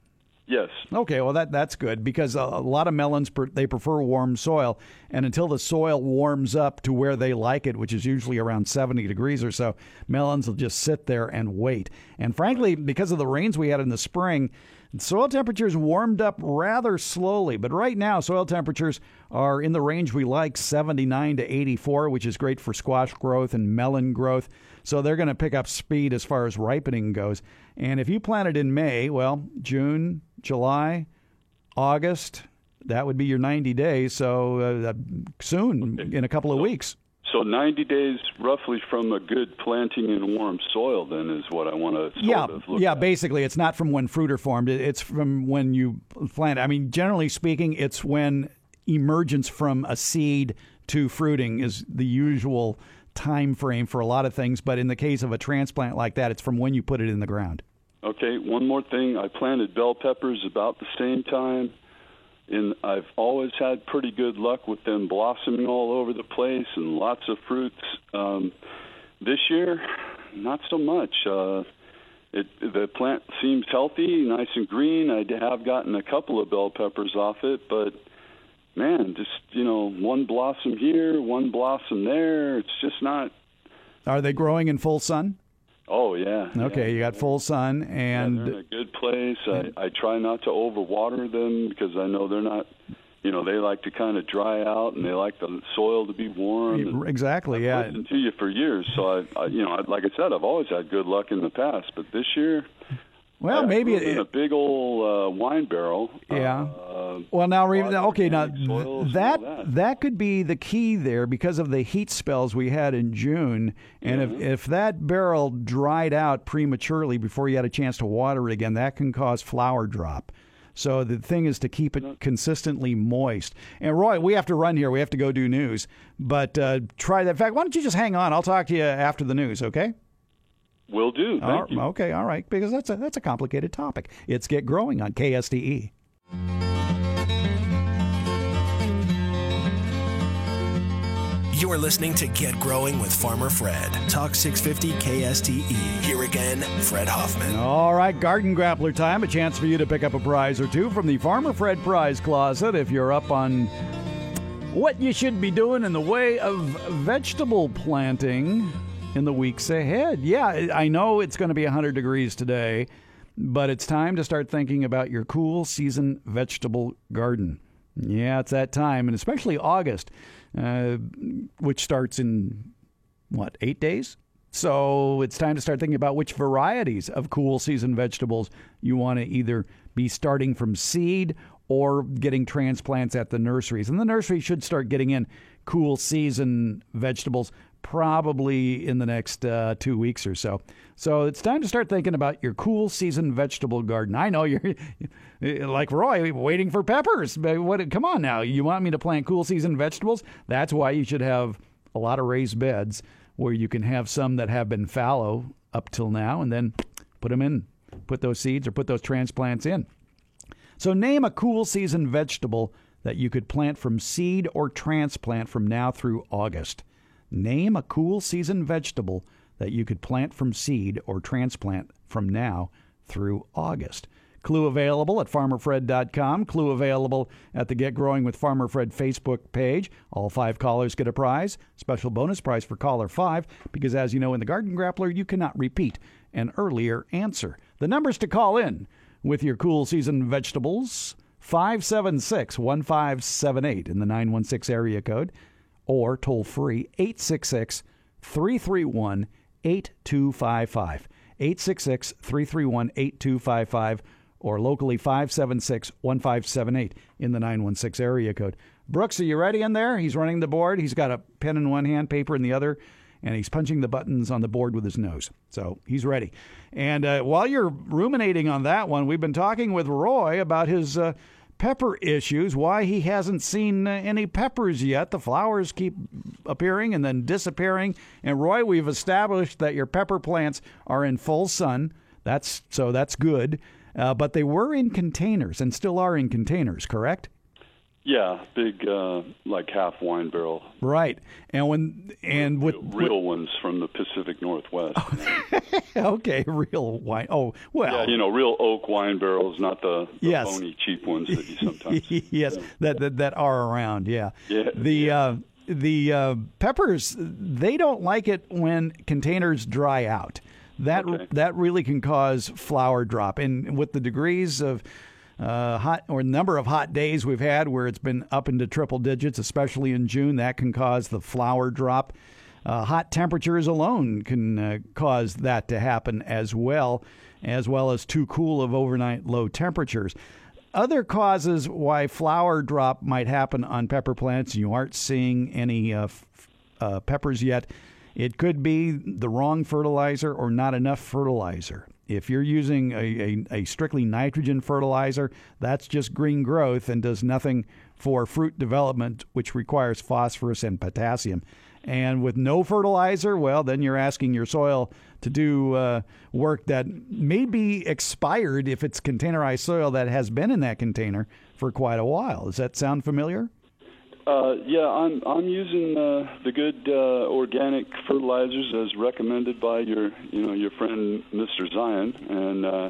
Yes. Okay, well that that's good because a, a lot of melons per, they prefer warm soil, and until the soil warms up to where they like it, which is usually around 70 degrees or so, melons will just sit there and wait. And frankly, because of the rains we had in the spring, soil temperatures warmed up rather slowly. But right now, soil temperatures are in the range we like, 79 to 84, which is great for squash growth and melon growth. So they're going to pick up speed as far as ripening goes. And if you plant it in May, well, June, July, August, that would be your 90 days. So uh, soon, okay. in a couple of weeks. So 90 days roughly from a good planting in warm soil then is what I want to yeah, Yeah, at. basically it's not from when fruit are formed. It's from when you plant. I mean, generally speaking, it's when emergence from a seed to fruiting is the usual time frame for a lot of things, but in the case of a transplant like that, it's from when you put it in the ground. Okay, one more thing. I planted bell peppers about the same time, and I've always had pretty good luck with them blossoming all over the place and lots of fruits. Um, this year, not so much. Uh, it, the plant seems healthy, nice and green. I have gotten a couple of bell peppers off it, but man, just you know, one blossom here, one blossom there. It's just not. Are they growing in full sun? Oh yeah. Okay, yeah. you got full sun, and yeah, they're in a good place. I, I try not to overwater them because I know they're not. You know, they like to kind of dry out, and they like the soil to be warm. Exactly. I've yeah. Listened to you for years, so I, I, you know, like I said, I've always had good luck in the past, but this year, well, I maybe it, in a big old uh, wine barrel. Yeah. Uh, well, now okay, now that, that, that could be the key there because of the heat spells we had in June, and if if that barrel dried out prematurely before you had a chance to water it again, that can cause flower drop. So the thing is to keep it consistently moist. And Roy, we have to run here. We have to go do news. But uh, try that. In fact, why don't you just hang on? I'll talk to you after the news. Okay. Will do. Thank you. Okay, all right, because that's a that's a complicated topic. It's get growing on KSTE. You're listening to Get Growing with Farmer Fred. Talk 650 KSTE. Here again, Fred Hoffman. All right, garden grappler time. A chance for you to pick up a prize or two from the Farmer Fred prize closet if you're up on what you should be doing in the way of vegetable planting in the weeks ahead. Yeah, I know it's going to be 100 degrees today, but it's time to start thinking about your cool season vegetable garden. Yeah, it's that time, and especially August, uh, which starts in what, eight days? So it's time to start thinking about which varieties of cool season vegetables you want to either be starting from seed or getting transplants at the nurseries. And the nursery should start getting in cool season vegetables probably in the next uh, two weeks or so. So it's time to start thinking about your cool season vegetable garden. I know you're like Roy, waiting for peppers. But what? Come on now, you want me to plant cool season vegetables? That's why you should have a lot of raised beds where you can have some that have been fallow up till now, and then put them in, put those seeds or put those transplants in. So name a cool season vegetable that you could plant from seed or transplant from now through August. Name a cool season vegetable that you could plant from seed or transplant from now through August. Clue available at farmerfred.com. Clue available at the Get Growing with Farmer Fred Facebook page. All five callers get a prize. Special bonus prize for caller five, because as you know in the Garden Grappler, you cannot repeat an earlier answer. The numbers to call in with your cool season vegetables 576 1578 in the 916 area code or toll free 866 331 8255. 866 331 8255 or locally 576 1578 in the 916 area code. Brooks, are you ready in there? He's running the board. He's got a pen in one hand, paper in the other, and he's punching the buttons on the board with his nose. So he's ready. And uh, while you're ruminating on that one, we've been talking with Roy about his uh, pepper issues, why he hasn't seen uh, any peppers yet. The flowers keep appearing and then disappearing. And Roy, we've established that your pepper plants are in full sun. That's so that's good. Uh, but they were in containers and still are in containers, correct? Yeah, big uh, like half wine barrel. Right, and when and real, with real ones from the Pacific Northwest. okay, real wine. Oh well, yeah, you know, real oak wine barrels, not the, the Yes. phony cheap ones that you sometimes. yes, that, that that are around. Yeah. Yeah, The uh, the uh, peppers they don't like it when containers dry out. That Okay. that really can cause flower drop. And with the degrees of uh, hot or number of hot days we've had where it's been up into triple digits, especially in June, that can cause the flower drop. Uh, hot temperatures alone can uh, cause that to happen as well, as well as too cool of overnight low temperatures. Other causes why flower drop might happen on pepper plants, you aren't seeing any uh, f- uh, peppers yet. It could be the wrong fertilizer or not enough fertilizer. If you're using a, a, a strictly nitrogen fertilizer, that's just green growth and does nothing for fruit development, which requires phosphorus and potassium. And with no fertilizer, well, then you're asking your soil to do uh, work that may be expired if it's containerized soil that has been in that container for quite a while. Does that sound familiar? Uh, yeah, I'm I'm using uh, the good uh, organic fertilizers as recommended by your you know your friend Mr. Zion, and uh,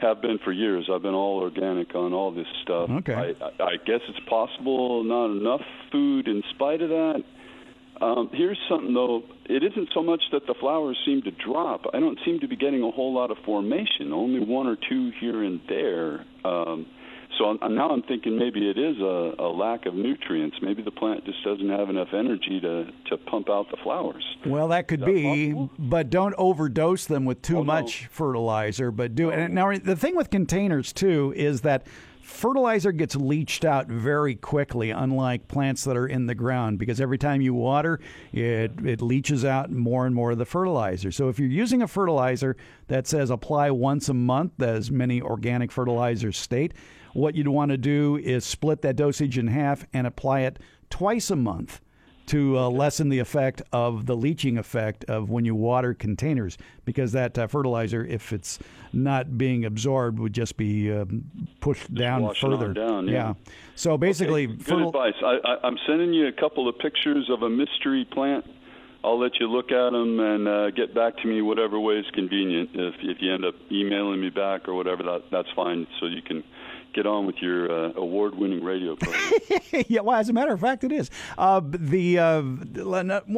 have been for years. I've been all organic on all this stuff. Okay. I, I, I guess it's possible not enough food in spite of that. Um, here's something though. It isn't so much that the flowers seem to drop. I don't seem to be getting a whole lot of formation. Only one or two here and there. Um, so I'm, now I'm thinking maybe it is a, a lack of nutrients. Maybe the plant just doesn't have enough energy to to pump out the flowers. Well, that could that be, possible? but don't overdose them with too Oh, no. much fertilizer. But do and now the thing with containers too is that fertilizer gets leached out very quickly, unlike plants that are in the ground, because every time you water, it it leaches out more and more of the fertilizer. So if you're using a fertilizer that says apply once a month, as many organic fertilizers state, what you'd want to do is split that dosage in half and apply it twice a month to uh, lessen the effect of the leaching effect of when you water containers because that uh, fertilizer if it's not being absorbed would just be um, pushed down washing on further down, yeah. so basically Okay, good fertil- advice. I, I, I'm sending you a couple of pictures of a mystery plant. I'll let you look at them and uh, get back to me whatever way is convenient. If if you end up emailing me back or whatever, that that's fine. So you can get on with your uh, award-winning radio program. yeah, well, as a matter of fact, it is. Uh, the uh,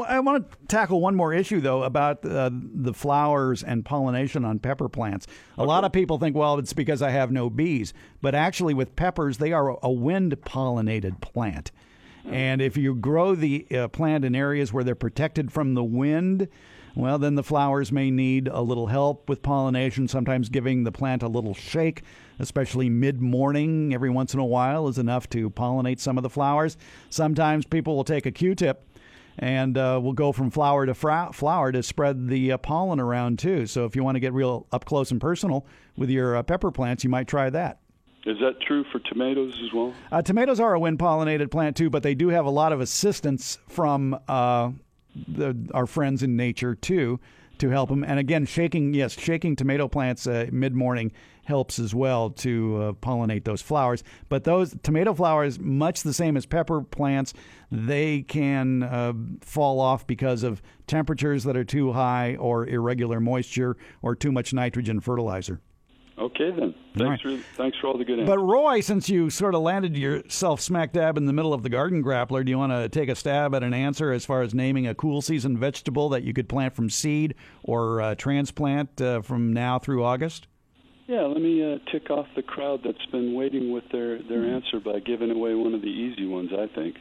I want to tackle one more issue though about uh, the flowers and pollination on pepper plants. A lot of people think, well, it's because I have no bees, but actually, with peppers, they are a wind pollinated plant. And if you grow the uh, plant in areas where they're protected from the wind, well, then the flowers may need a little help with pollination, sometimes giving the plant a little shake, especially mid morning every once in a while, is enough to pollinate some of the flowers. Sometimes people will take a Q tip and uh, we'll go from flower to fra- flower to spread the uh, pollen around too. So if you want to get real up close and personal with your uh, pepper plants, you might try that. is that true for tomatoes as well? Uh, tomatoes are a wind pollinated plant too, but they do have a lot of assistance from uh, the, our friends in nature too to help them. And again, shaking yes, shaking tomato plants uh, mid morning helps as well to uh, pollinate those flowers. But those tomato flowers, much the same as pepper plants, they can uh, fall off because of temperatures that are too high or irregular moisture or too much nitrogen fertilizer. Okay then. Thanks for thanks for all the good answers. But Roy, since you sort of landed yourself smack dab in the middle of the garden grappler, do you want to take a stab at an answer as far as naming a cool season vegetable that you could plant from seed or uh, transplant uh, from now through August? Yeah, let me uh, tick off the crowd that's been waiting with their, their answer by giving away one of the easy ones, I think.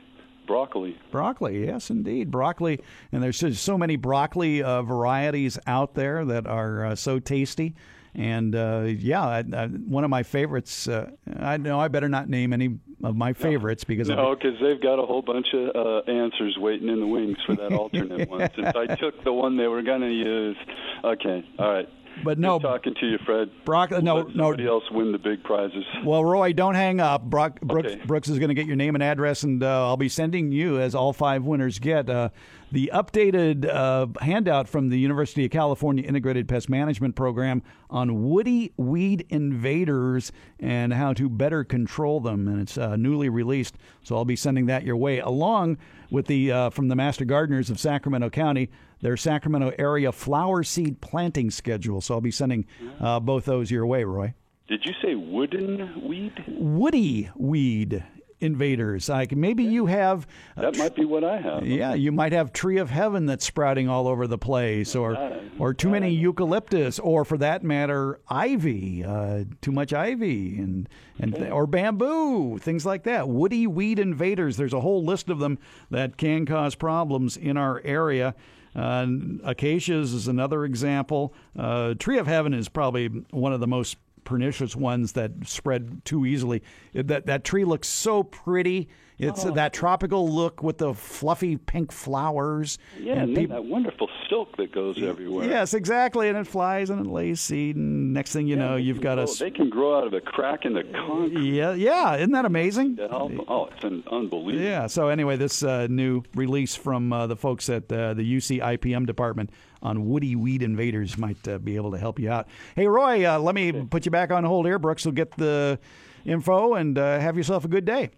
Broccoli. Broccoli, yes, indeed. Broccoli, and there's just so many broccoli uh, varieties out there that are uh, so tasty. And uh, yeah, I, I, one of my favorites. Uh, I know I better not name any of my favorites because no, because they've got a whole bunch of uh, answers waiting in the wings for that alternate one. Since I took the one they were going to use. Okay, all right. But no, Good talking to you, Fred. Brock. No, Let no. somebody else win the big prizes. Well, Roy, don't hang up. Brock, Brooks, Okay. Brooks is going to get your name and address, and uh, I'll be sending you, as all five winners get, uh, the updated uh, handout from the University of California Integrated Pest Management Program on woody weed invaders and how to better control them. And it's uh, newly released, so I'll be sending that your way, along with the uh, from the Master Gardeners of Sacramento County their Sacramento area flower seed planting schedule. So I'll be sending uh, both those your way, Roy. Did you say wooden weed? woody weed invaders. Like maybe you have, That might be what I have. yeah, you might have tree of heaven that's sprouting all over the place, or or too many eucalyptus, or for that matter, ivy, uh, too much ivy, and and th- or bamboo, things like that. Woody weed invaders. There's a whole list of them that can cause problems in our area. Uh, acacias is another example. Uh, tree of heaven is probably one of the most pernicious ones that spread too easily. That that tree looks so pretty. It's Oh. that tropical look with the fluffy pink flowers. Yeah, and and then peop- that wonderful silk that goes everywhere. Yes, exactly. And it flies and it lays seed, and next thing you know, you've got a. grow- s- They can grow out of a crack in the concrete. Yeah, yeah. Isn't that amazing? to. Oh, it's an unbelievable. Yeah. So anyway, this uh, new release from uh, the folks at uh, the UC IPM department on woody weed invaders might uh, be able to help you out. Hey, Roy, uh, let me put you back on hold here. Brooks will get the info and uh, have yourself a good day.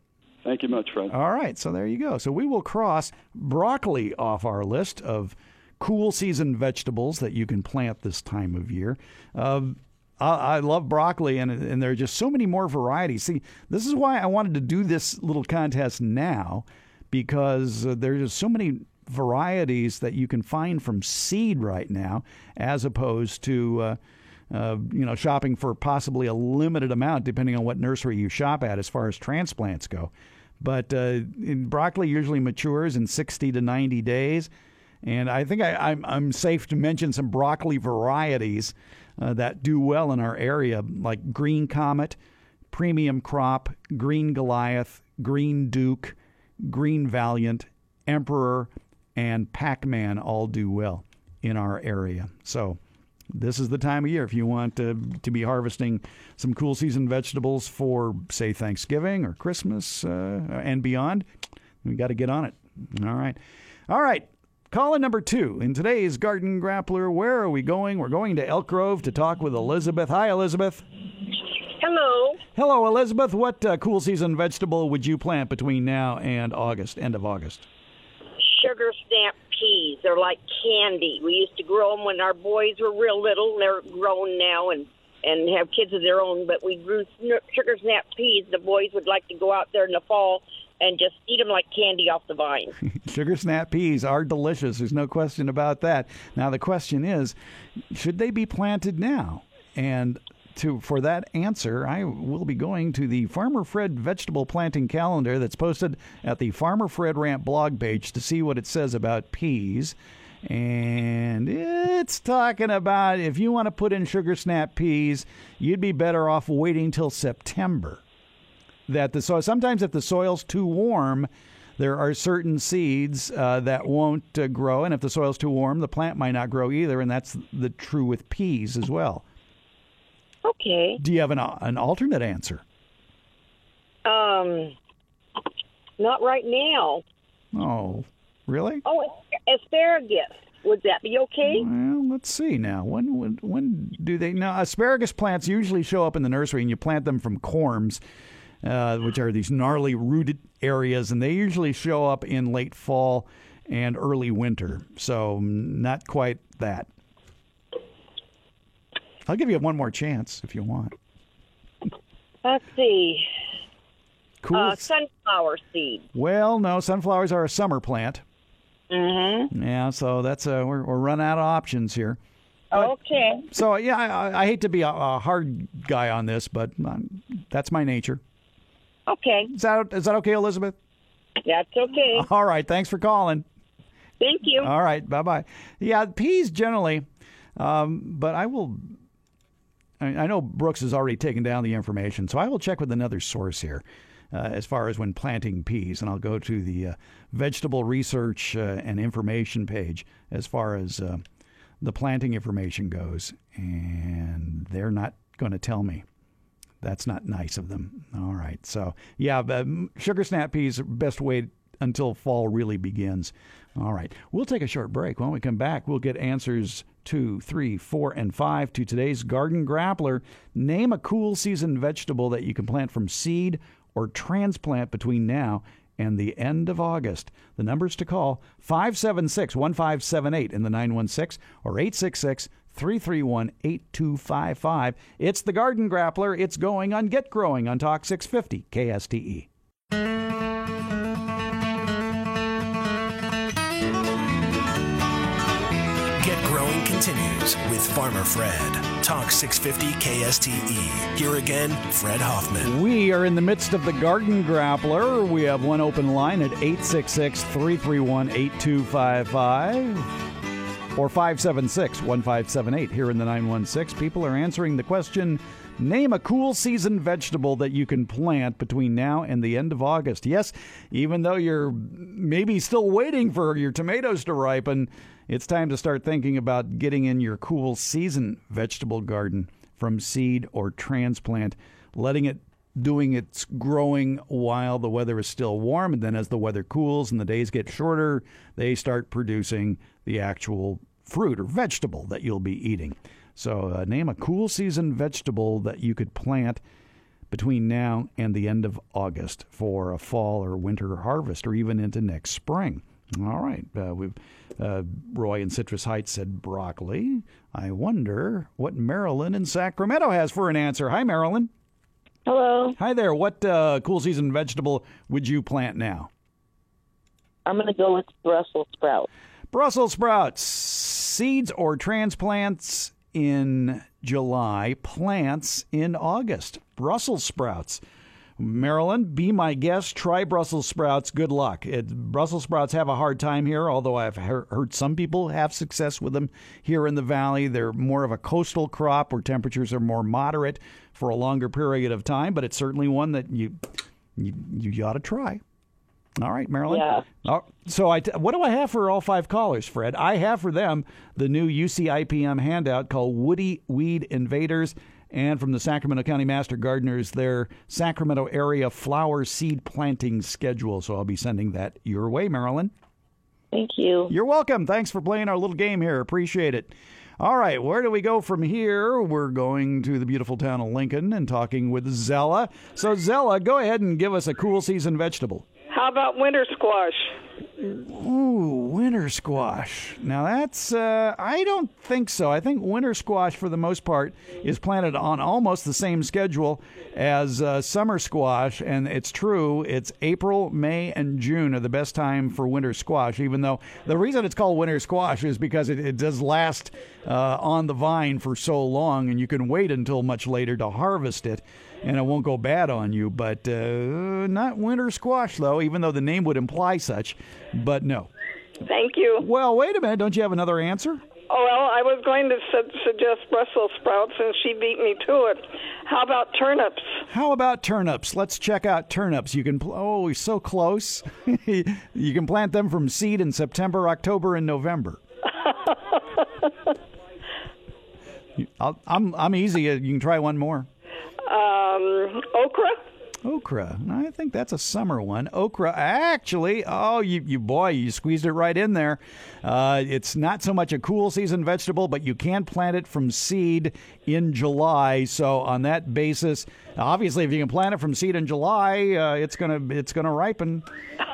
Thank you much, Fred. All right, so there you go. So we will cross broccoli off our list of cool season vegetables that you can plant this time of year. I, I love broccoli, and and there are just so many more varieties. See, this is why I wanted to do this little contest now, because uh, there's just so many varieties that you can find from seed right now, as opposed to. Uh, uh, you know, shopping for possibly a limited amount, depending on what nursery you shop at, as far as transplants go. But uh, broccoli usually matures in 60 to 90 days, and I think I, I'm, I'm safe to mention some broccoli varieties uh, that do well in our area, like Green Comet, Premium Crop, Green Goliath, Green Duke, Green Valiant, Emperor, and Packman all do well in our area. So this is the time of year if you want to, to be harvesting some cool season vegetables for, say, Thanksgiving or Christmas uh, and beyond. We got to get on it. All right. All right. Call in number two. In today's Garden Grappler, where are we going? We're going to Elk Grove to talk with Elizabeth. Hi, Elizabeth. Hello. Hello, Elizabeth. What uh, cool season vegetable would you plant between now and August, end of August? Sugar snap peas. They're like candy. We used to grow them when our boys were real little. They're grown now and and have kids of their own. But we grew sugar snap peas. The boys would like to go out there in the fall and just eat them like candy off the vine. Sugar snap peas are delicious. There's no question about that. Now the question is, should they be planted now? And to for that answer, I will be going to the Farmer Fred vegetable planting calendar that's posted at the Farmer Fred Rant blog page to see what it says about peas. And it's talking about if you want to put in sugar snap peas, you'd be better off waiting till September. That the soil sometimes if the soil's too warm there are certain seeds uh, that won't uh, grow. And if the soil's too warm the plant might not grow either. And that's the true with peas as well Okay. do you have an, an alternate answer Um, not right now. oh really Oh, asparagus. Would that be okay? well let's see now when, when when do they now asparagus plants usually show up in the nursery and you plant them from corms uh, which are these gnarly rooted areas and they usually show up in late fall and early winter so not quite that I'll give you one more chance if you want. Let's see. Cool. Uh, sunflower seed. well, no, sunflowers are a summer plant. Mm-hmm. Yeah, so that's uh, we're we're running out of options here. But- Okay. So yeah, I, I- I hate to be a, a hard guy on this, but um, that's my nature. Okay. Is that is that okay, Elizabeth? That's okay. All right, thanks for calling. Thank you. All right, bye bye. Yeah, peas generally, um, but I will. I know Brooks has already taken down the information, so I will check with another source here. uh, as far as when planting peas. And I'll go to the uh, vegetable research uh, and information page as far as uh, the planting information goes. And they're not going to tell me. That's not nice of them. All right. So, yeah, but sugar snap peas, best wait until fall really begins. All right. We'll take a short break. When we come back, we'll get answers two, three, four, and five to today's Garden Grappler. Name a cool season vegetable that you can plant from seed or transplant between now and the end of August. The numbers to call 576 1578 in the 916 or 866 331 8255. It's the Garden Grappler. It's going on Get Growing on Talk 650 KSTE. Continues with Farmer Fred. Talk 650 KSTE. Here again, Fred Hoffman. We are in the midst of the Garden Grappler. We have one open line at 866 331 8255 or 576 1578 here in the 916. People are answering the question Name a cool season vegetable that you can plant between now and the end of August. Yes, even though you're maybe still waiting for your tomatoes to ripen, it's time to start thinking about getting in your cool season vegetable garden from seed or transplant, letting it doing its growing while the weather is still warm and then as the weather cools and the days get shorter, they start producing the actual fruit or vegetable that you'll be eating. So, uh, name a cool season vegetable that you could plant between now and the end of August for a fall or winter harvest or even into next spring. All right. Uh, we've uh, Roy in Citrus Heights said broccoli. I wonder what Marilyn in Sacramento has for an answer. Hi, Marilyn. Hello. Hi there. What uh, cool season vegetable would you plant now? I'm going to go with Brussels sprouts. Brussels sprouts, seeds or transplants in July, plants in August. Brussels sprouts. Marilyn, be my guest. Try Brussels sprouts. Good luck. It, Brussels sprouts have a hard time here, although I've heard some people have success with them here in the valley. They're more of a coastal crop where temperatures are more moderate for a longer period of time, but it's certainly one that you you, you ought to try. All right, Marilyn. Yeah. Oh, so I t- what do I have for all five callers, Fred? I have for them the new UCIPM handout called Woody Weed Invaders and from the Sacramento County Master Gardeners, their Sacramento area flower seed planting schedule. So I'll be sending that your way, Marilyn. Thank you. You're welcome. Thanks for playing our little game here. Appreciate it. All right, where do we go from here? We're going to the beautiful town of Lincoln and talking with Zella. So, Zella, go ahead and give us a cool season vegetable. How about winter squash? Ooh, winter squash. Now that's uh, I don't think so. I think winter squash for the most part is planted on almost the same schedule as uh, summer squash, and it's true. It's April, May, and June are the best time for winter squash. Even though the reason it's called winter squash is because it, it does last uh, on the vine for so long, and you can wait until much later to harvest it and it won't go bad on you. But uh, not winter squash, though, even though the name would imply such. But no. Thank you. Well, wait a minute. Don't you have another answer? Oh, well, I was going to su- suggest Brussels sprouts, and she beat me to it. How about turnips? How about turnips? Let's check out turnips. You can pl- oh, so close. you can plant them from seed in September, October, and November. i I'm I'm easy. You can try one more. Um, okra. Okra. I think that's a summer one. Okra, actually, oh, you, you boy, you squeezed it right in there. Uh, it's not so much a cool season vegetable, but you can plant it from seed in July. So on that basis, obviously, if you can plant it from seed in July, uh, it's gonna it's gonna ripen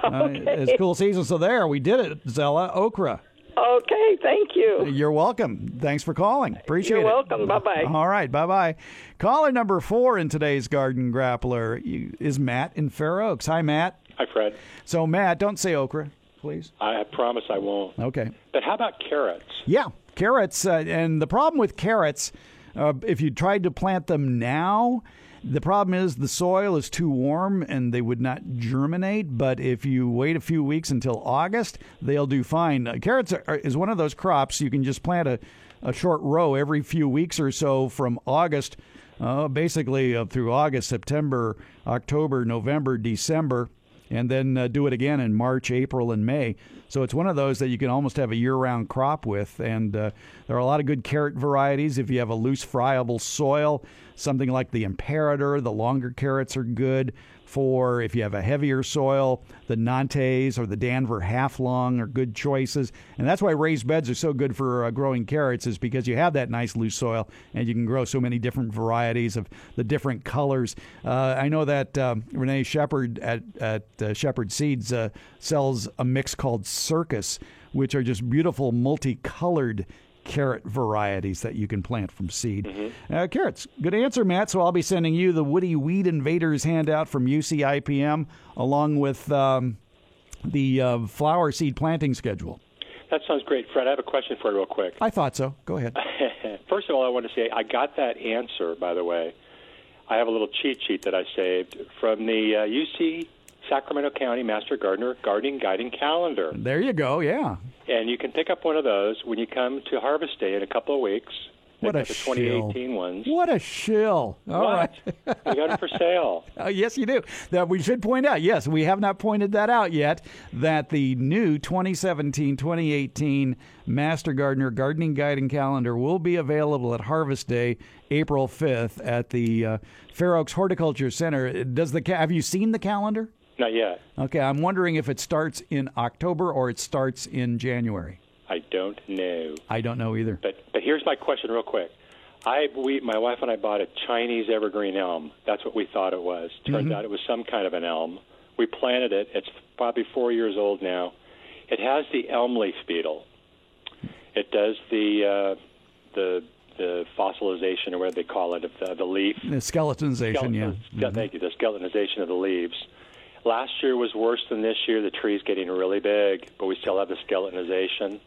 uh, okay. as cool season. So there, we did it, Zella. Okra. Okay, thank you. You're welcome. Thanks for calling. Appreciate it. You're it. welcome. Bye bye. All right. Bye bye. Caller number four in today's Garden Grappler is Matt in Fair Oaks. Hi, Matt. Hi, Fred. So, Matt, don't say okra, please. I promise I won't. Okay. But how about carrots? Yeah, carrots. Uh, and the problem with carrots, uh, if you tried to plant them now, the problem is the soil is too warm and they would not germinate. But if you wait a few weeks until August, they'll do fine. Uh, carrots are, are, is one of those crops you can just plant a, a short row every few weeks or so from August uh, basically uh, through August, September, October, November, December, and then uh, do it again in March, April, and May. So it's one of those that you can almost have a year-round crop with, and uh, there are a lot of good carrot varieties. If you have a loose, friable soil, something like the Imperator, the longer carrots are good for if you have a heavier soil. The Nantes or the Danver half long are good choices, and that's why raised beds are so good for uh, growing carrots is because you have that nice loose soil and you can grow so many different varieties of the different colors. Uh, I know that uh, Renee Shepherd at at uh, Shepard Seeds uh, sells a mix called Circus, which are just beautiful multicolored carrot varieties that you can plant from seed. Mm-hmm. Uh, carrots, good answer, Matt. So I'll be sending you the Woody Weed Invaders handout from UCIPM along with um, the uh, flower seed planting schedule. That sounds great, Fred. I have a question for you, real quick. I thought so. Go ahead. First of all, I want to say I got that answer, by the way. I have a little cheat sheet that I saved from the uh, UC Sacramento County Master Gardener Gardening Guiding Calendar. There you go. Yeah. And you can pick up one of those when you come to Harvest Day in a couple of weeks. What a the 2018 shill. ones. What a shill. All right. What? you got it for sale. Uh, yes, you do. That we should point out. Yes, we have not pointed that out yet. That the new 2017-2018 Master Gardener Gardening Guide and Calendar will be available at Harvest Day, April 5th, at the uh, Fair Oaks Horticulture Center. Does the ca- have you seen the calendar? Not yet. Okay, I'm wondering if it starts in October or it starts in January. I don't know. I don't know either. But but here's my question, real quick. I we my wife and I bought a Chinese evergreen elm. That's what we thought it was. Turns Mhm. out it was some kind of an elm. We planted it. It's probably four years old now. It has the elm leaf beetle. It does the uh, the the fossilization or whatever they call it of the, the leaf. The skeletonization, yeah. Yeah, thank you. The skeletonization of the leaves. Last year was worse than this year. The tree's getting really big, but we still have the skeletonization.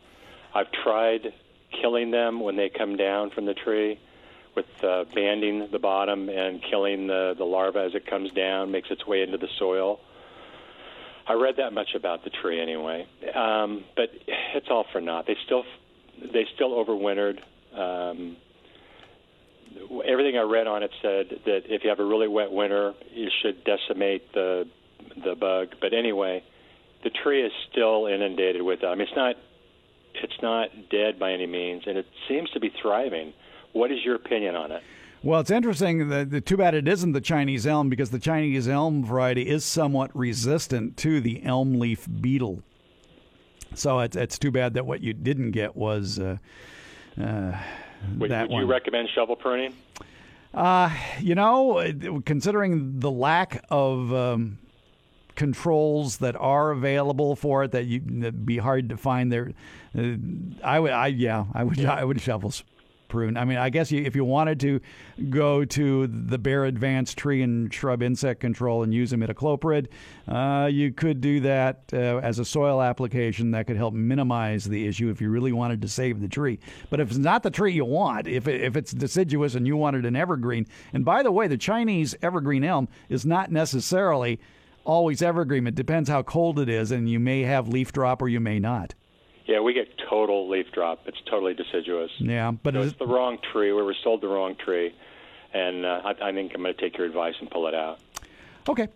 I've tried killing them when they come down from the tree with uh, banding the bottom and killing the, the larva as it comes down, makes its way into the soil. I read that much about the tree anyway, um, but it's all for naught. They still they still overwintered. Um, everything I read on it said that if you have a really wet winter, you should decimate the the bug. But anyway, the tree is still inundated with them. It's not it's not dead by any means, and it seems to be thriving. What is your opinion on it? Well, it's interesting. The, the too bad it isn't the Chinese elm because the Chinese elm variety is somewhat resistant to the elm leaf beetle. So it's it's too bad that what you didn't get was uh, uh, Would, that would one. you recommend shovel pruning? Uh, you know, considering the lack of um, controls that are available for it, that you that'd be hard to find there. Uh, I would, I yeah, I would, I would shovel prune. I mean, I guess you, if you wanted to go to the Bayer Advanced Tree and Shrub Insect Control and use imidacloprid, uh, you could do that uh, as a soil application that could help minimize the issue if you really wanted to save the tree. But if it's not the tree you want, if it, if it's deciduous and you wanted an evergreen, and by the way, the Chinese evergreen elm is not necessarily always evergreen. It depends how cold it is, and you may have leaf drop or you may not. Yeah, we get total leaf drop. It's totally deciduous. Yeah, but So it's the wrong tree. We were sold the wrong tree, and uh, I, I think I'm going to take your advice and pull it out. okay.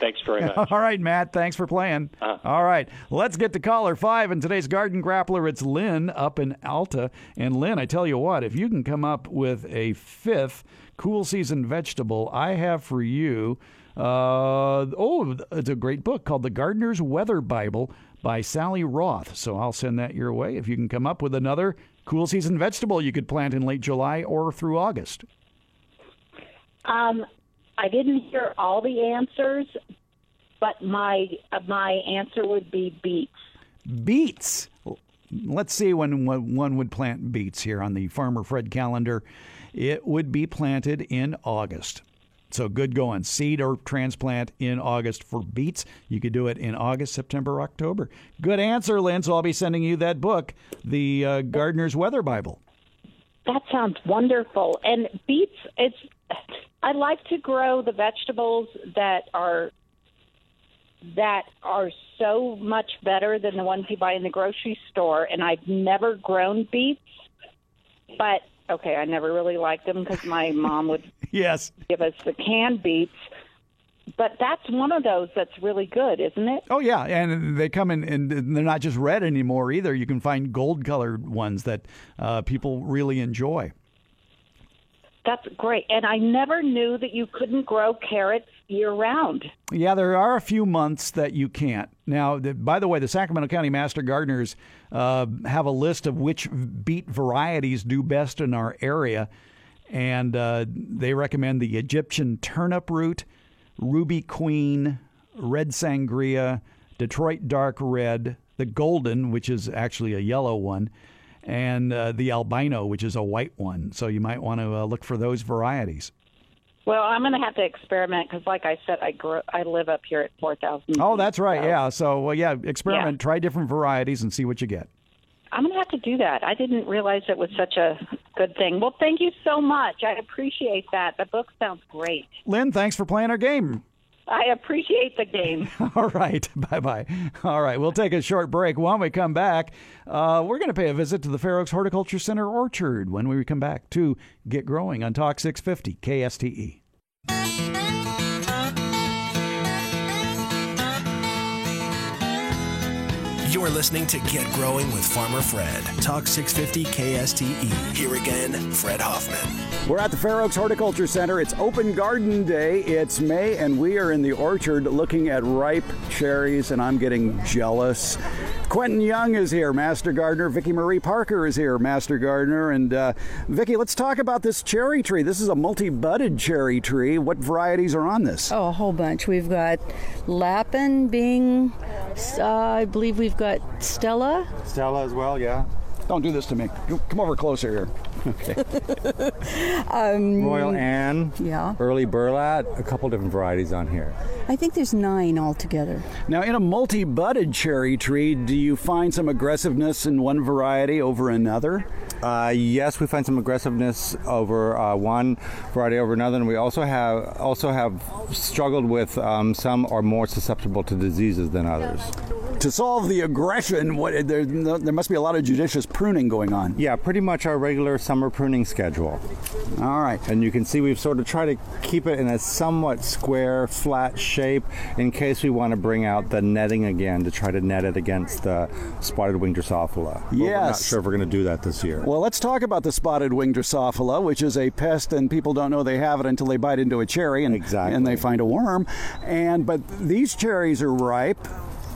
Thanks very much. All right, Matt. Thanks for playing. Uh-huh. All right, let's get to caller five. And today's garden grappler, it's Lynn up in Alta. And Lynn, I tell you what, if you can come up with a fifth cool season vegetable, I have for you. Uh, oh, it's a great book called The Gardener's Weather Bible by Sally Roth. So I'll send that your way. If you can come up with another cool season vegetable you could plant in late July or through August. Um, I didn't hear all the answers, but my uh, my answer would be beets. beets. Let's see when when one would plant beets here on the Farmer Fred calendar. It would be planted in August. So good going. Seed or transplant in August for beets. You could do it in August, September, October. Good answer, Lynn. So I'll be sending you that book, the uh, Gardener's Weather Bible. That sounds wonderful. And beets, it's I like to grow the vegetables that are that are so much better than the ones you buy in the grocery store. And I've never grown beets, but Okay, I never really liked them because my mom would Yes. give us the canned beets. But that's one of those that's really good, isn't it? Oh yeah, and they come in, and they're not just red anymore either. You can find gold-colored ones that uh, people really enjoy. That's great. And I never knew that you couldn't grow carrots year round. Yeah, there are a few months that you can't. Now, the, by the way, the Sacramento County Master Gardeners uh, have a list of which beet varieties do best in our area, and uh, they recommend the Egyptian turnip root, Ruby Queen, Red Sangria, Detroit Dark Red, the Golden, which is actually a yellow one, and uh, the Albino, which is a white one. So you might want to uh, look for those varieties. Well, I'm going to have to experiment because, like I said, I grew, I live up here at four thousand. Oh, that's right. Yeah. So, well, yeah, experiment, try different varieties, and see what you get. I'm going to have to do that. I didn't realize it was such a good thing. Well, thank you so much. I appreciate that. The book sounds great. Lynn, thanks for playing our game. I appreciate the game. All right. Bye bye. All right. We'll take a short break. When we come back, uh, we're going to pay a visit to the Fair Oaks Horticulture Center Orchard when we come back to Get Growing on Talk 650 KSTE. You're listening to Get Growing with Farmer Fred. Talk 650 KSTE. Here again, Fred Hoffman. We're at the Fair Oaks Horticulture Center. It's Open Garden Day. It's May, and we are in the orchard looking at ripe cherries, and I'm getting jealous. Quentin Young is here, Master Gardener. Vicki Marie Parker is here, Master Gardener. And uh, Vicki, let's talk about this cherry tree. This is a multi-budded cherry tree. What varieties are on this? Oh, a whole bunch. We've got Lapin Bing, uh, I believe we've got Stella. Stella as well, yeah. Don't do this to me. Come over closer here. Okay. Um, Royal Anne, Yeah. Early Burlat, a couple different varieties on here. I think there's nine altogether. Now, in a multi budded cherry tree, do you find some aggressiveness in one variety over another? Uh, yes, we find some aggressiveness over uh, one variety over another, and we also have also have struggled with um, some are more susceptible to diseases than others. To solve the aggression, what there, there must be a lot of judicious pruning going on. Yeah, pretty much our regular summer pruning schedule. All right. And you can see we've sort of tried to keep it in a somewhat square, flat shape in case we want to bring out the netting again to try to net it against the spotted wing Drosophila. But We're not sure if we're going to do that this year. Well, let's talk about the spotted winged Drosophila, which is a pest, and people don't know they have it until they bite into a cherry and, Exactly. and they find a worm. And but these cherries are ripe.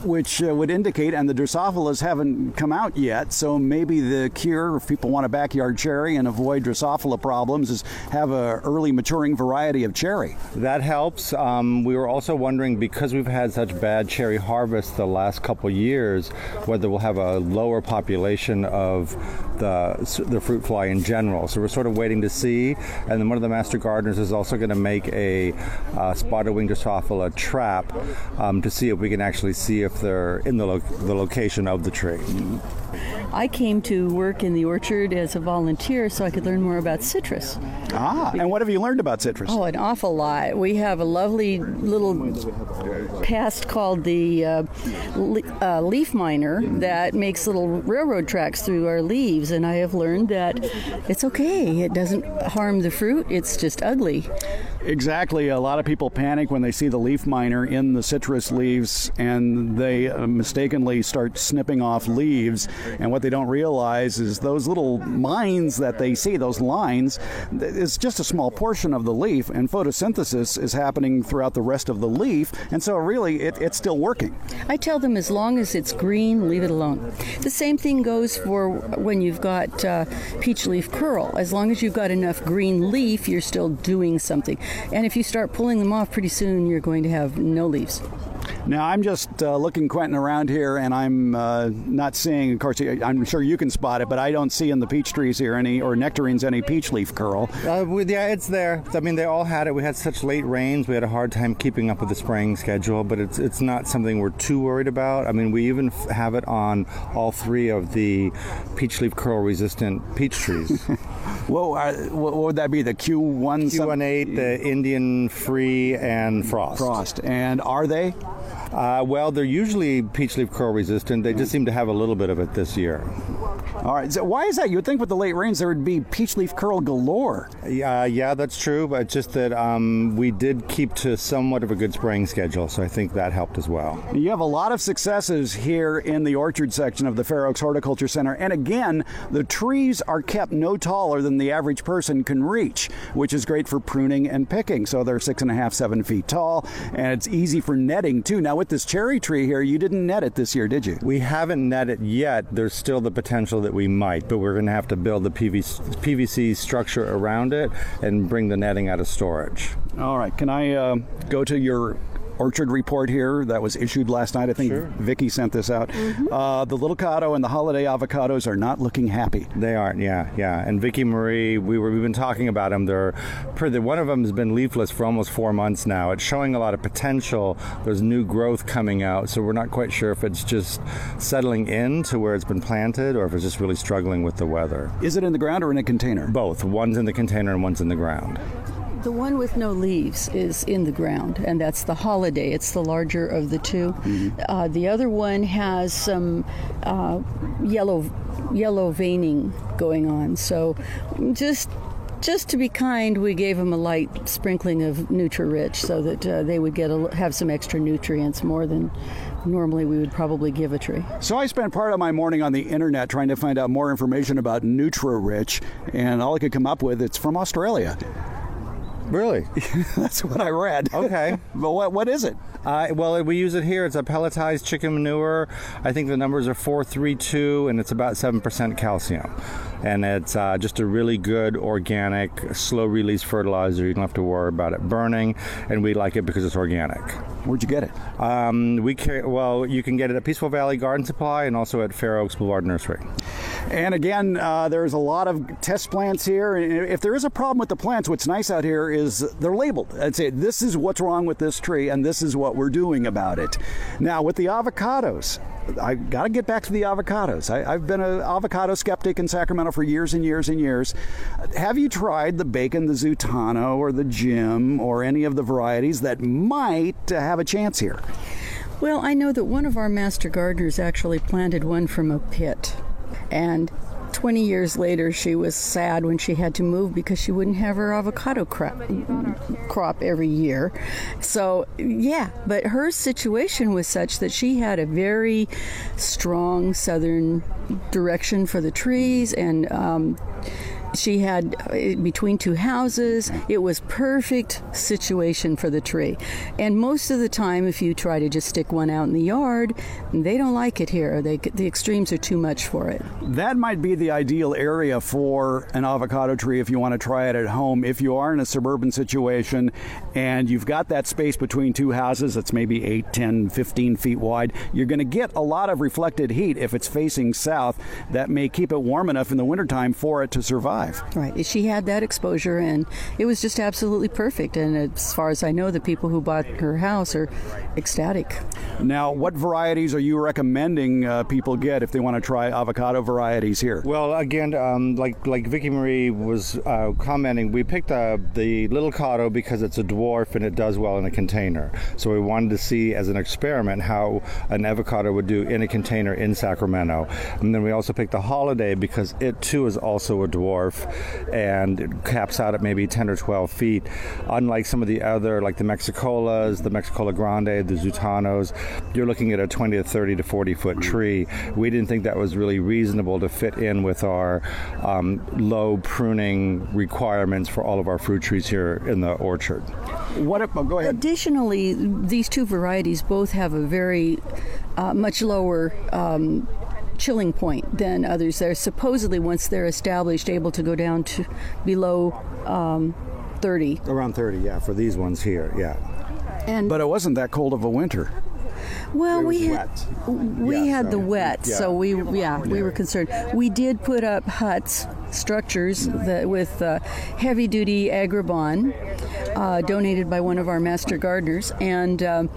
Which uh, would indicate, and the Drosophilas haven't come out yet, so maybe the cure, if people want a backyard cherry and avoid Drosophila problems, is have a early maturing variety of cherry. That helps. Um, we were also wondering because we've had such bad cherry harvest the last couple years, whether we'll have a lower population of the the fruit fly in general. So we're sort of waiting to see. And then one of the master gardeners is also going to make a uh, spotted wing Drosophila trap um, to see if we can actually see if they're in the, lo- the location of the tree. I came to work in the orchard as a volunteer so I could learn more about citrus. Ah, and what have you learned about citrus? Oh, an awful lot. We have a lovely little pest called the uh, le- uh, leaf miner that makes little railroad tracks through our leaves, and I have learned that it's okay. It doesn't harm the fruit. It's just ugly. Exactly. A lot of people panic when they see the leaf miner in the citrus leaves and they uh, mistakenly start snipping off leaves. And what they don't realize is those little mines that they see, those lines, is just a small portion of the leaf, and photosynthesis is happening throughout the rest of the leaf. And so, really, it, it's still working. I tell them as long as it's green, leave it alone. The same thing goes for when you've got uh, peach leaf curl. As long as you've got enough green leaf, you're still doing something. And if you start pulling them off, pretty soon you're going to have no leaves. Now, I'm just uh, looking Quentin around here, and I'm uh, not seeing. Of course, I'm sure you can spot it, but I don't see in the peach trees here any or nectarines any peach leaf curl. Uh, with, yeah, it's there. I mean, they all had it. We had such late rains. We had a hard time keeping up with the spraying schedule, but it's it's not something we're too worried about. I mean, we even f- have it on all three of the peach leaf curl resistant peach trees. Whoa, uh, what would that be? The Q1 Q18, the Indian Free, and Frost. Frost. And are they? Uh, well, they're usually peach leaf curl resistant. They just seem to have a little bit of it this year. All right. So why is that? You would think with the late rains there would be peach leaf curl galore. Yeah, yeah, that's true. But just that um, we did keep to somewhat of a good spraying schedule, so I think that helped as well. You have a lot of successes here in the orchard section of the Fair Oaks Horticulture Center, and again, the trees are kept no taller than the average person can reach, which is great for pruning and picking. So they're six and a half, seven feet tall, and it's easy for netting too. Now with this cherry tree here, you didn't net it this year, did you? We haven't netted yet. There's still the potential that we might, but we're going to have to build the PVC, PVC structure around it and bring the netting out of storage. All right. Can I uh, go to your orchard report here that was issued last night. I think Sure. Vicky sent this out. Uh, the little cado and the holiday avocados are not looking happy. They aren't, yeah, yeah. And Vicky Marie, we were we've been talking about them. They're one of them has been leafless for almost four months now. It's showing a lot of potential. There's new growth coming out, so we're not quite sure if it's just settling in to where it's been planted or if it's just really struggling with the weather. Is it in the ground or in a container? Both. One's in the container and one's in the ground. The one with no leaves is in the ground, and that's the holiday. It's the larger of the 2 Uh, the other one has some uh, yellow yellow veining going on. So, just just to be kind, we gave them a light sprinkling of Nutri-Rich so that uh, they would get a, have some extra nutrients more than normally we would probably give a tree. So I spent part of my morning on the internet trying to find out more information about Nutri-Rich, and all I could come up with it's from Australia. Really? That's what I read. Okay. but what what is it? Uh, well, we use it here. It's a pelletized chicken manure. I think the numbers are 432, and it's about 7% calcium. And it's uh, just a really good organic, slow release fertilizer. You don't have to worry about it burning, and we like it because it's organic. Where'd you get it? Um, we carry, well, you can get it at Peaceful Valley Garden Supply and also at Fair Oaks Boulevard Nursery. And again, uh, there's a lot of test plants here. And if there is a problem with the plants, what's nice out here is they're labeled. I'd say this is what's wrong with this tree, and this is what we're doing about it. Now, with the avocados, I got to get back to the avocados. I, I've been an avocado skeptic in Sacramento for years and years and years. Have you tried the bacon, the Zutano, or the Jim, or any of the varieties that might have a chance here? Well, I know that one of our master gardeners actually planted one from a pit. And 20 years later, she was sad when she had to move because she wouldn't have her avocado crop, crop every year. So, yeah, but her situation was such that she had a very strong southern direction for the trees and um, she had uh, between two houses it was perfect situation for the tree and most of the time if you try to just stick one out in the yard they don't like it here they, the extremes are too much for it That might be the ideal area for an avocado tree if you want to try it at home. If you are in a suburban situation and you've got that space between two houses that's maybe 8, 10, 15 feet wide, you're going to get a lot of reflected heat if it's facing south. That may keep it warm enough in the wintertime for it to survive. Right she had that exposure and it was just absolutely perfect and as far as i know the people who bought her house are ecstatic Now, what varieties are you recommending uh, people get if they want to try avocado varieties here? Well, again, um, like like Vicky Marie was uh, commenting, we picked uh, the little cado because it's a dwarf and it does well in a container. So we wanted to see as an experiment how an avocado would do in a container in Sacramento. And then we also picked the holiday because it too is also a dwarf and it caps out at maybe 10 or 12 feet. Unlike some of the other, like the Mexicolas, the Mexicola Grande, the Zutanos, you're looking at a 20 to 30 to 40 foot tree. We didn't think that was really reasonable to fit in with our um, low pruning requirements for all of our fruit trees here in the orchard. What? If, oh, go ahead. Additionally, these two varieties both have a very uh, much lower um, chilling point than others. They're supposedly, once they're established, able to go down to below um, 30. Around 30, yeah, for these ones here, yeah. And But it wasn't that cold of a winter. well, we had wet. we Yeah, had so- the wet, yeah. so we yeah we were concerned. We did put up huts structures that with uh, heavy duty agribon uh, donated by one of our master gardeners and. Um,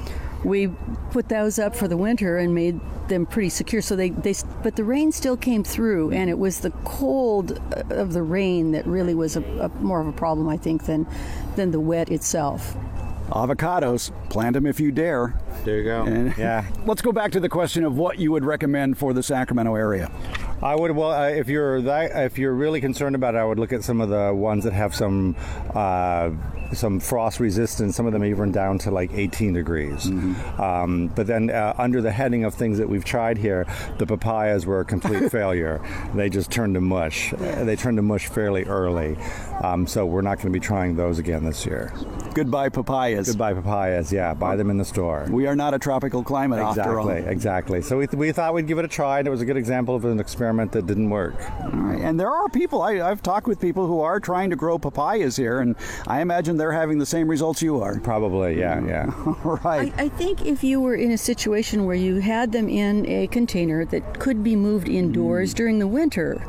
we put those up for the winter and made them pretty secure. So they, they, but the rain still came through, and it was the cold uh, of the rain that really was a, a more of a problem, I think, than than the wet itself. Avocados, plant them if you dare. There you go. And yeah. let's go back to the question of what you would recommend for the Sacramento area. I would well uh, if you're that if you're really concerned about it, I would look at some of the ones that have some uh, some frost resistance. Some of them even down to like 18 degrees. Mm-hmm. Um, but then uh, under the heading of things that we've tried here, the papayas were a complete failure. They just turned to mush. They turned to mush fairly early. Um, so we're not going to be trying those again this year. Goodbye papayas. Goodbye papayas. Yeah, buy them in the store. We are not a tropical climate after all. Exactly, exactly. So we, th- we thought we'd give it a try, and it was a good example of an experiment that didn't work. All right. And there are people, I, I've talked with people who are trying to grow papayas here, and I imagine they're having the same results you are. Probably, yeah, yeah. All right. I, I think if you were in a situation where you had them in a container that could be moved indoors mm. during the winter,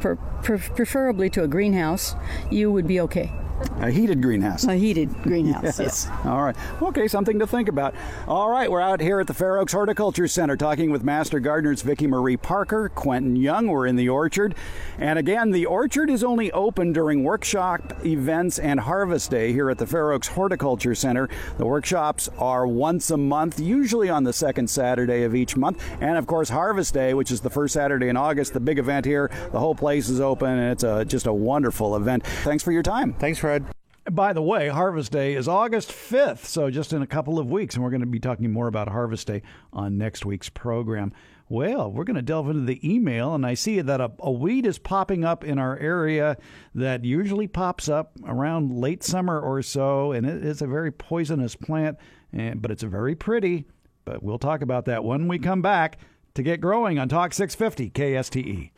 per, per, preferably to a greenhouse, you would be okay. A heated greenhouse. A heated greenhouse, yes. All right. Okay, something to think about. All right, we're out here at the Fair Oaks Horticulture Center talking with Master Gardeners Vicki Marie Parker, Quentin Young. We're in the orchard. And again, the orchard is only open during workshop events and harvest day here at the Fair Oaks Horticulture Center. The workshops are once a month, usually on the second Saturday of each month. And of course, Harvest Day, which is the first Saturday in August, the big event here. The whole place is open, and it's a, just a wonderful event. Thanks for your time. Thanks, Fred. By the way, Harvest Day is August 5th, so just in a couple of weeks, and we're going to be talking more about Harvest Day on next week's program. Well, we're going to delve into the email, and I see that a, a weed is popping up in our area that usually pops up around late summer or so, and it is a very poisonous plant, and, but it's very pretty. But we'll talk about that when we come back to get growing on Talk 650 KSTE.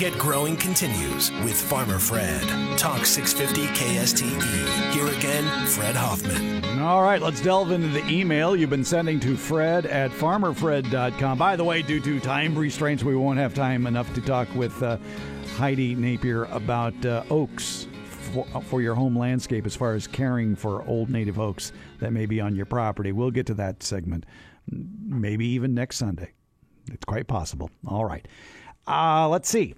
Get Growing continues with Farmer Fred. Talk 650 KSTE. Here again, Fred Hoffman. All right, let's delve into the email you've been sending to Fred at farmerfred.com. By the way, due to time restraints, we won't have time enough to talk with uh, Heidi Napier about uh, oaks for, for your home landscape as far as caring for old native oaks that may be on your property. We'll get to that segment maybe even next Sunday. It's quite possible. All right. Uh, let's see.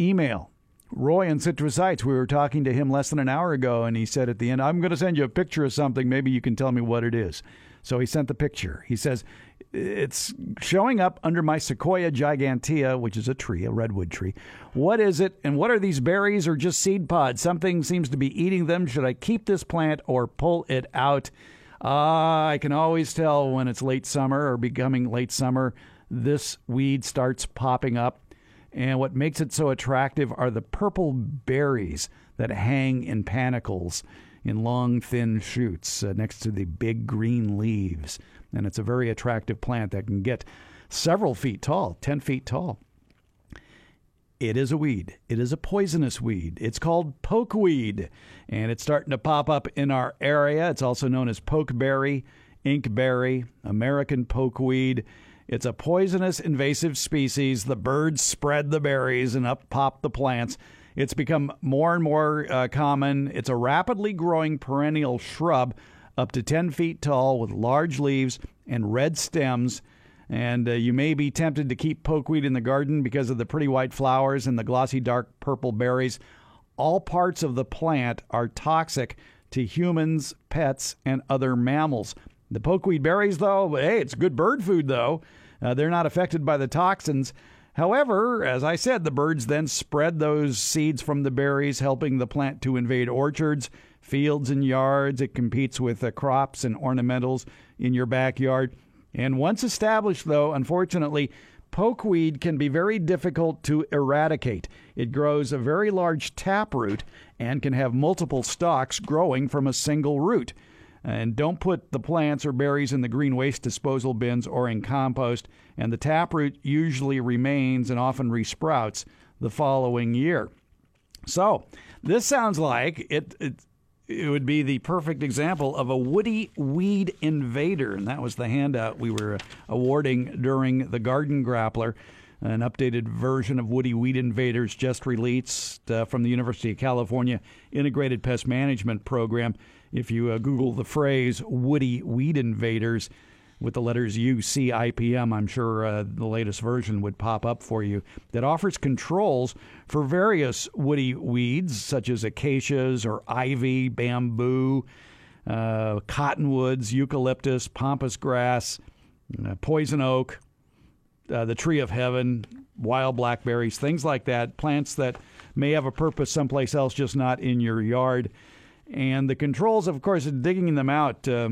Email. Roy in Citrus Heights. We were talking to him less than an hour ago, and he said at the end, I'm going to send you a picture of something. Maybe you can tell me what it is. So he sent the picture. He says, It's showing up under my Sequoia gigantea, which is a tree, a redwood tree. What is it, and what are these berries or just seed pods? Something seems to be eating them. Should I keep this plant or pull it out? Uh, I can always tell when it's late summer or becoming late summer. This weed starts popping up. And what makes it so attractive are the purple berries that hang in panicles in long, thin shoots uh, next to the big green leaves. And it's a very attractive plant that can get several feet tall, 10 feet tall. It is a weed. It is a poisonous weed. It's called pokeweed, and it's starting to pop up in our area. It's also known as pokeberry, inkberry, American pokeweed. It's a poisonous invasive species. The birds spread the berries and up pop the plants. It's become more and more uh, common. It's a rapidly growing perennial shrub up to 10 feet tall with large leaves and red stems. And uh, you may be tempted to keep pokeweed in the garden because of the pretty white flowers and the glossy dark purple berries. All parts of the plant are toxic to humans, pets, and other mammals. The pokeweed berries, though, hey, it's good bird food, though. Uh, they're not affected by the toxins. However, as I said, the birds then spread those seeds from the berries, helping the plant to invade orchards, fields, and yards. It competes with the crops and ornamentals in your backyard. And once established, though, unfortunately, pokeweed can be very difficult to eradicate. It grows a very large taproot and can have multiple stalks growing from a single root. And don't put the plants or berries in the green waste disposal bins or in compost. And the taproot usually remains and often resprouts the following year. So, this sounds like it, it it would be the perfect example of a woody weed invader. And that was the handout we were awarding during the Garden Grappler. An updated version of Woody Weed Invaders just released uh, from the University of California Integrated Pest Management Program. If you uh, Google the phrase Woody Weed Invaders, with the letters UCIPM, I'm sure uh, the latest version would pop up for you, that offers controls for various woody weeds such as acacias or ivy, bamboo, uh, cottonwoods, eucalyptus, pampas grass, uh, poison oak, uh, the tree of heaven, wild blackberries, things like that, plants that may have a purpose someplace else, just not in your yard. And the controls, of course, digging them out uh,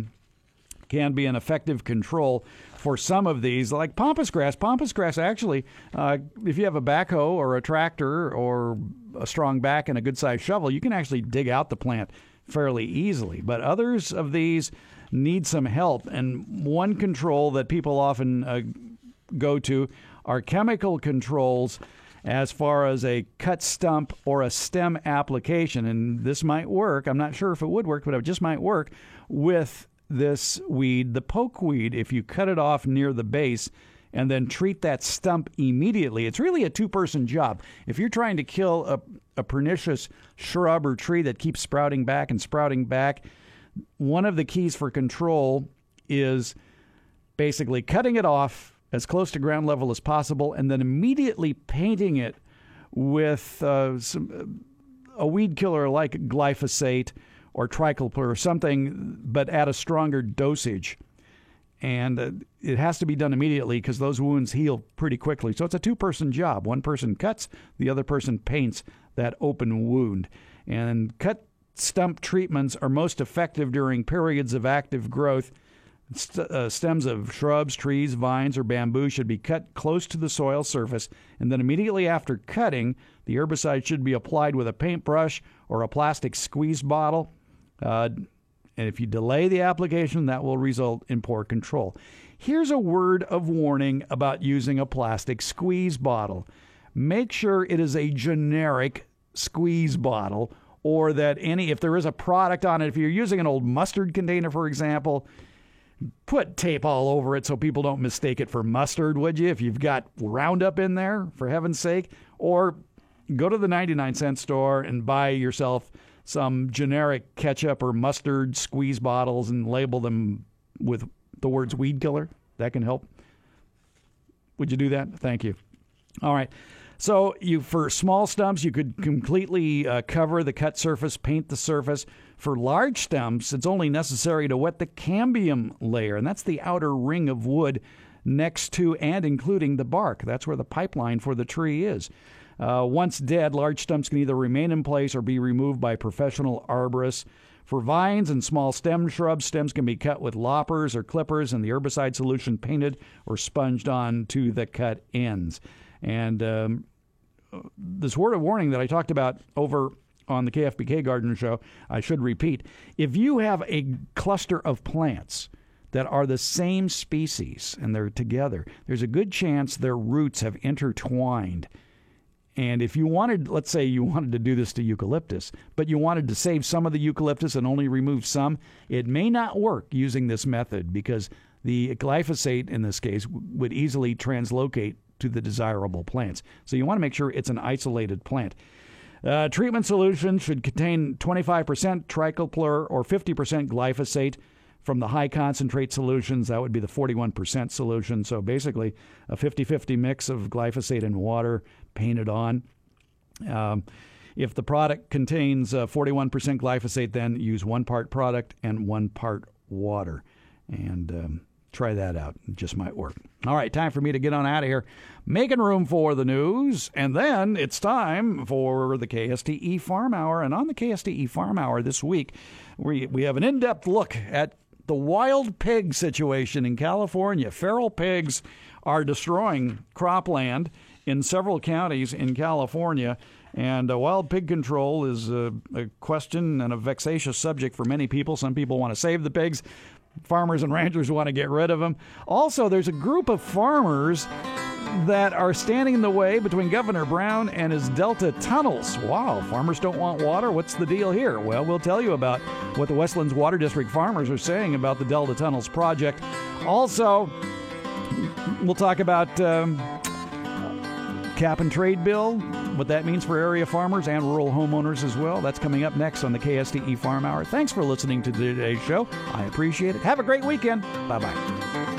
can be an effective control for some of these, like pampas grass. Pampas grass, actually, uh, if you have a backhoe or a tractor or a strong back and a good sized shovel, you can actually dig out the plant fairly easily. But others of these need some help. And one control that people often uh, go to are chemical controls as far as a cut stump or a stem application. And this might work. I'm not sure if it would work, but it just might work with this weed, the pokeweed, if you cut it off near the base and then treat that stump immediately. It's really a two person job. If you're trying to kill a, a pernicious shrub or tree that keeps sprouting back and sprouting back, one of the keys for control is basically cutting it off as close to ground level as possible and then immediately painting it with uh, some, a weed killer like glyphosate or triclopyr or something, but at a stronger dosage. And uh, it has to be done immediately because those wounds heal pretty quickly. So it's a two person job. One person cuts, the other person paints that open wound. And cut stump treatments are most effective during periods of active growth. St- uh, stems of shrubs, trees, vines, or bamboo should be cut close to the soil surface, and then immediately after cutting, the herbicide should be applied with a paintbrush or a plastic squeeze bottle. Uh, and if you delay the application, that will result in poor control. Here's a word of warning about using a plastic squeeze bottle. Make sure it is a generic squeeze bottle or that any, if there is a product on it, if you're using an old mustard container, for example, put tape all over it so people don't mistake it for mustard, would you? If you've got Roundup in there, for heaven's sake. Or go to the 99 cent store and buy yourself some generic ketchup or mustard squeeze bottles and label them with the words weed killer. That can help. Would you do that? Thank you. All right. So you for small stumps, you could completely uh, cover the cut surface, paint the surface. For large stumps, it's only necessary to wet the cambium layer, and that's the outer ring of wood next to and including the bark. That's where the pipeline for the tree is. Uh, once dead, large stumps can either remain in place or be removed by professional arborists. For vines and small stem shrubs, stems can be cut with loppers or clippers and the herbicide solution painted or sponged on to the cut ends. And um, this word of warning that I talked about over on the KFBK Garden Show, I should repeat. If you have a cluster of plants that are the same species and they're together, there's a good chance their roots have intertwined and if you wanted, let's say you wanted to do this to eucalyptus, but you wanted to save some of the eucalyptus and only remove some, it may not work using this method because the glyphosate in this case would easily translocate to the desirable plants. So you want to make sure it's an isolated plant. Uh, treatment solution should contain 25% triclopyr or 50% glyphosate. From the high concentrate solutions, that would be the 41% solution. So basically, a 50 50 mix of glyphosate and water painted on. Um, if the product contains uh, 41% glyphosate, then use one part product and one part water. And um, try that out. It just might work. All right, time for me to get on out of here. Making room for the news. And then it's time for the KSTE Farm Hour. And on the KSTE Farm Hour this week, we, we have an in depth look at the wild pig situation in California. Feral pigs are destroying cropland in several counties in California. And uh, wild pig control is a, a, question and a vexatious subject for many people. Some people want to save the pigs, farmers and ranchers want to get rid of them. Also, there's a group of farmers that are standing in the way between Governor Brown and his Delta tunnels. Wow, farmers don't want water? What's the deal here? Well, we'll tell you about what the Westlands Water District farmers are saying about the Delta Tunnels project. Also, we'll talk about. Um, cap and trade bill, what that means for area farmers and rural homeowners as well. That's coming up next on the KSTE Farm Hour. Thanks for listening to today's show. I appreciate it. Have a great weekend. Bye bye.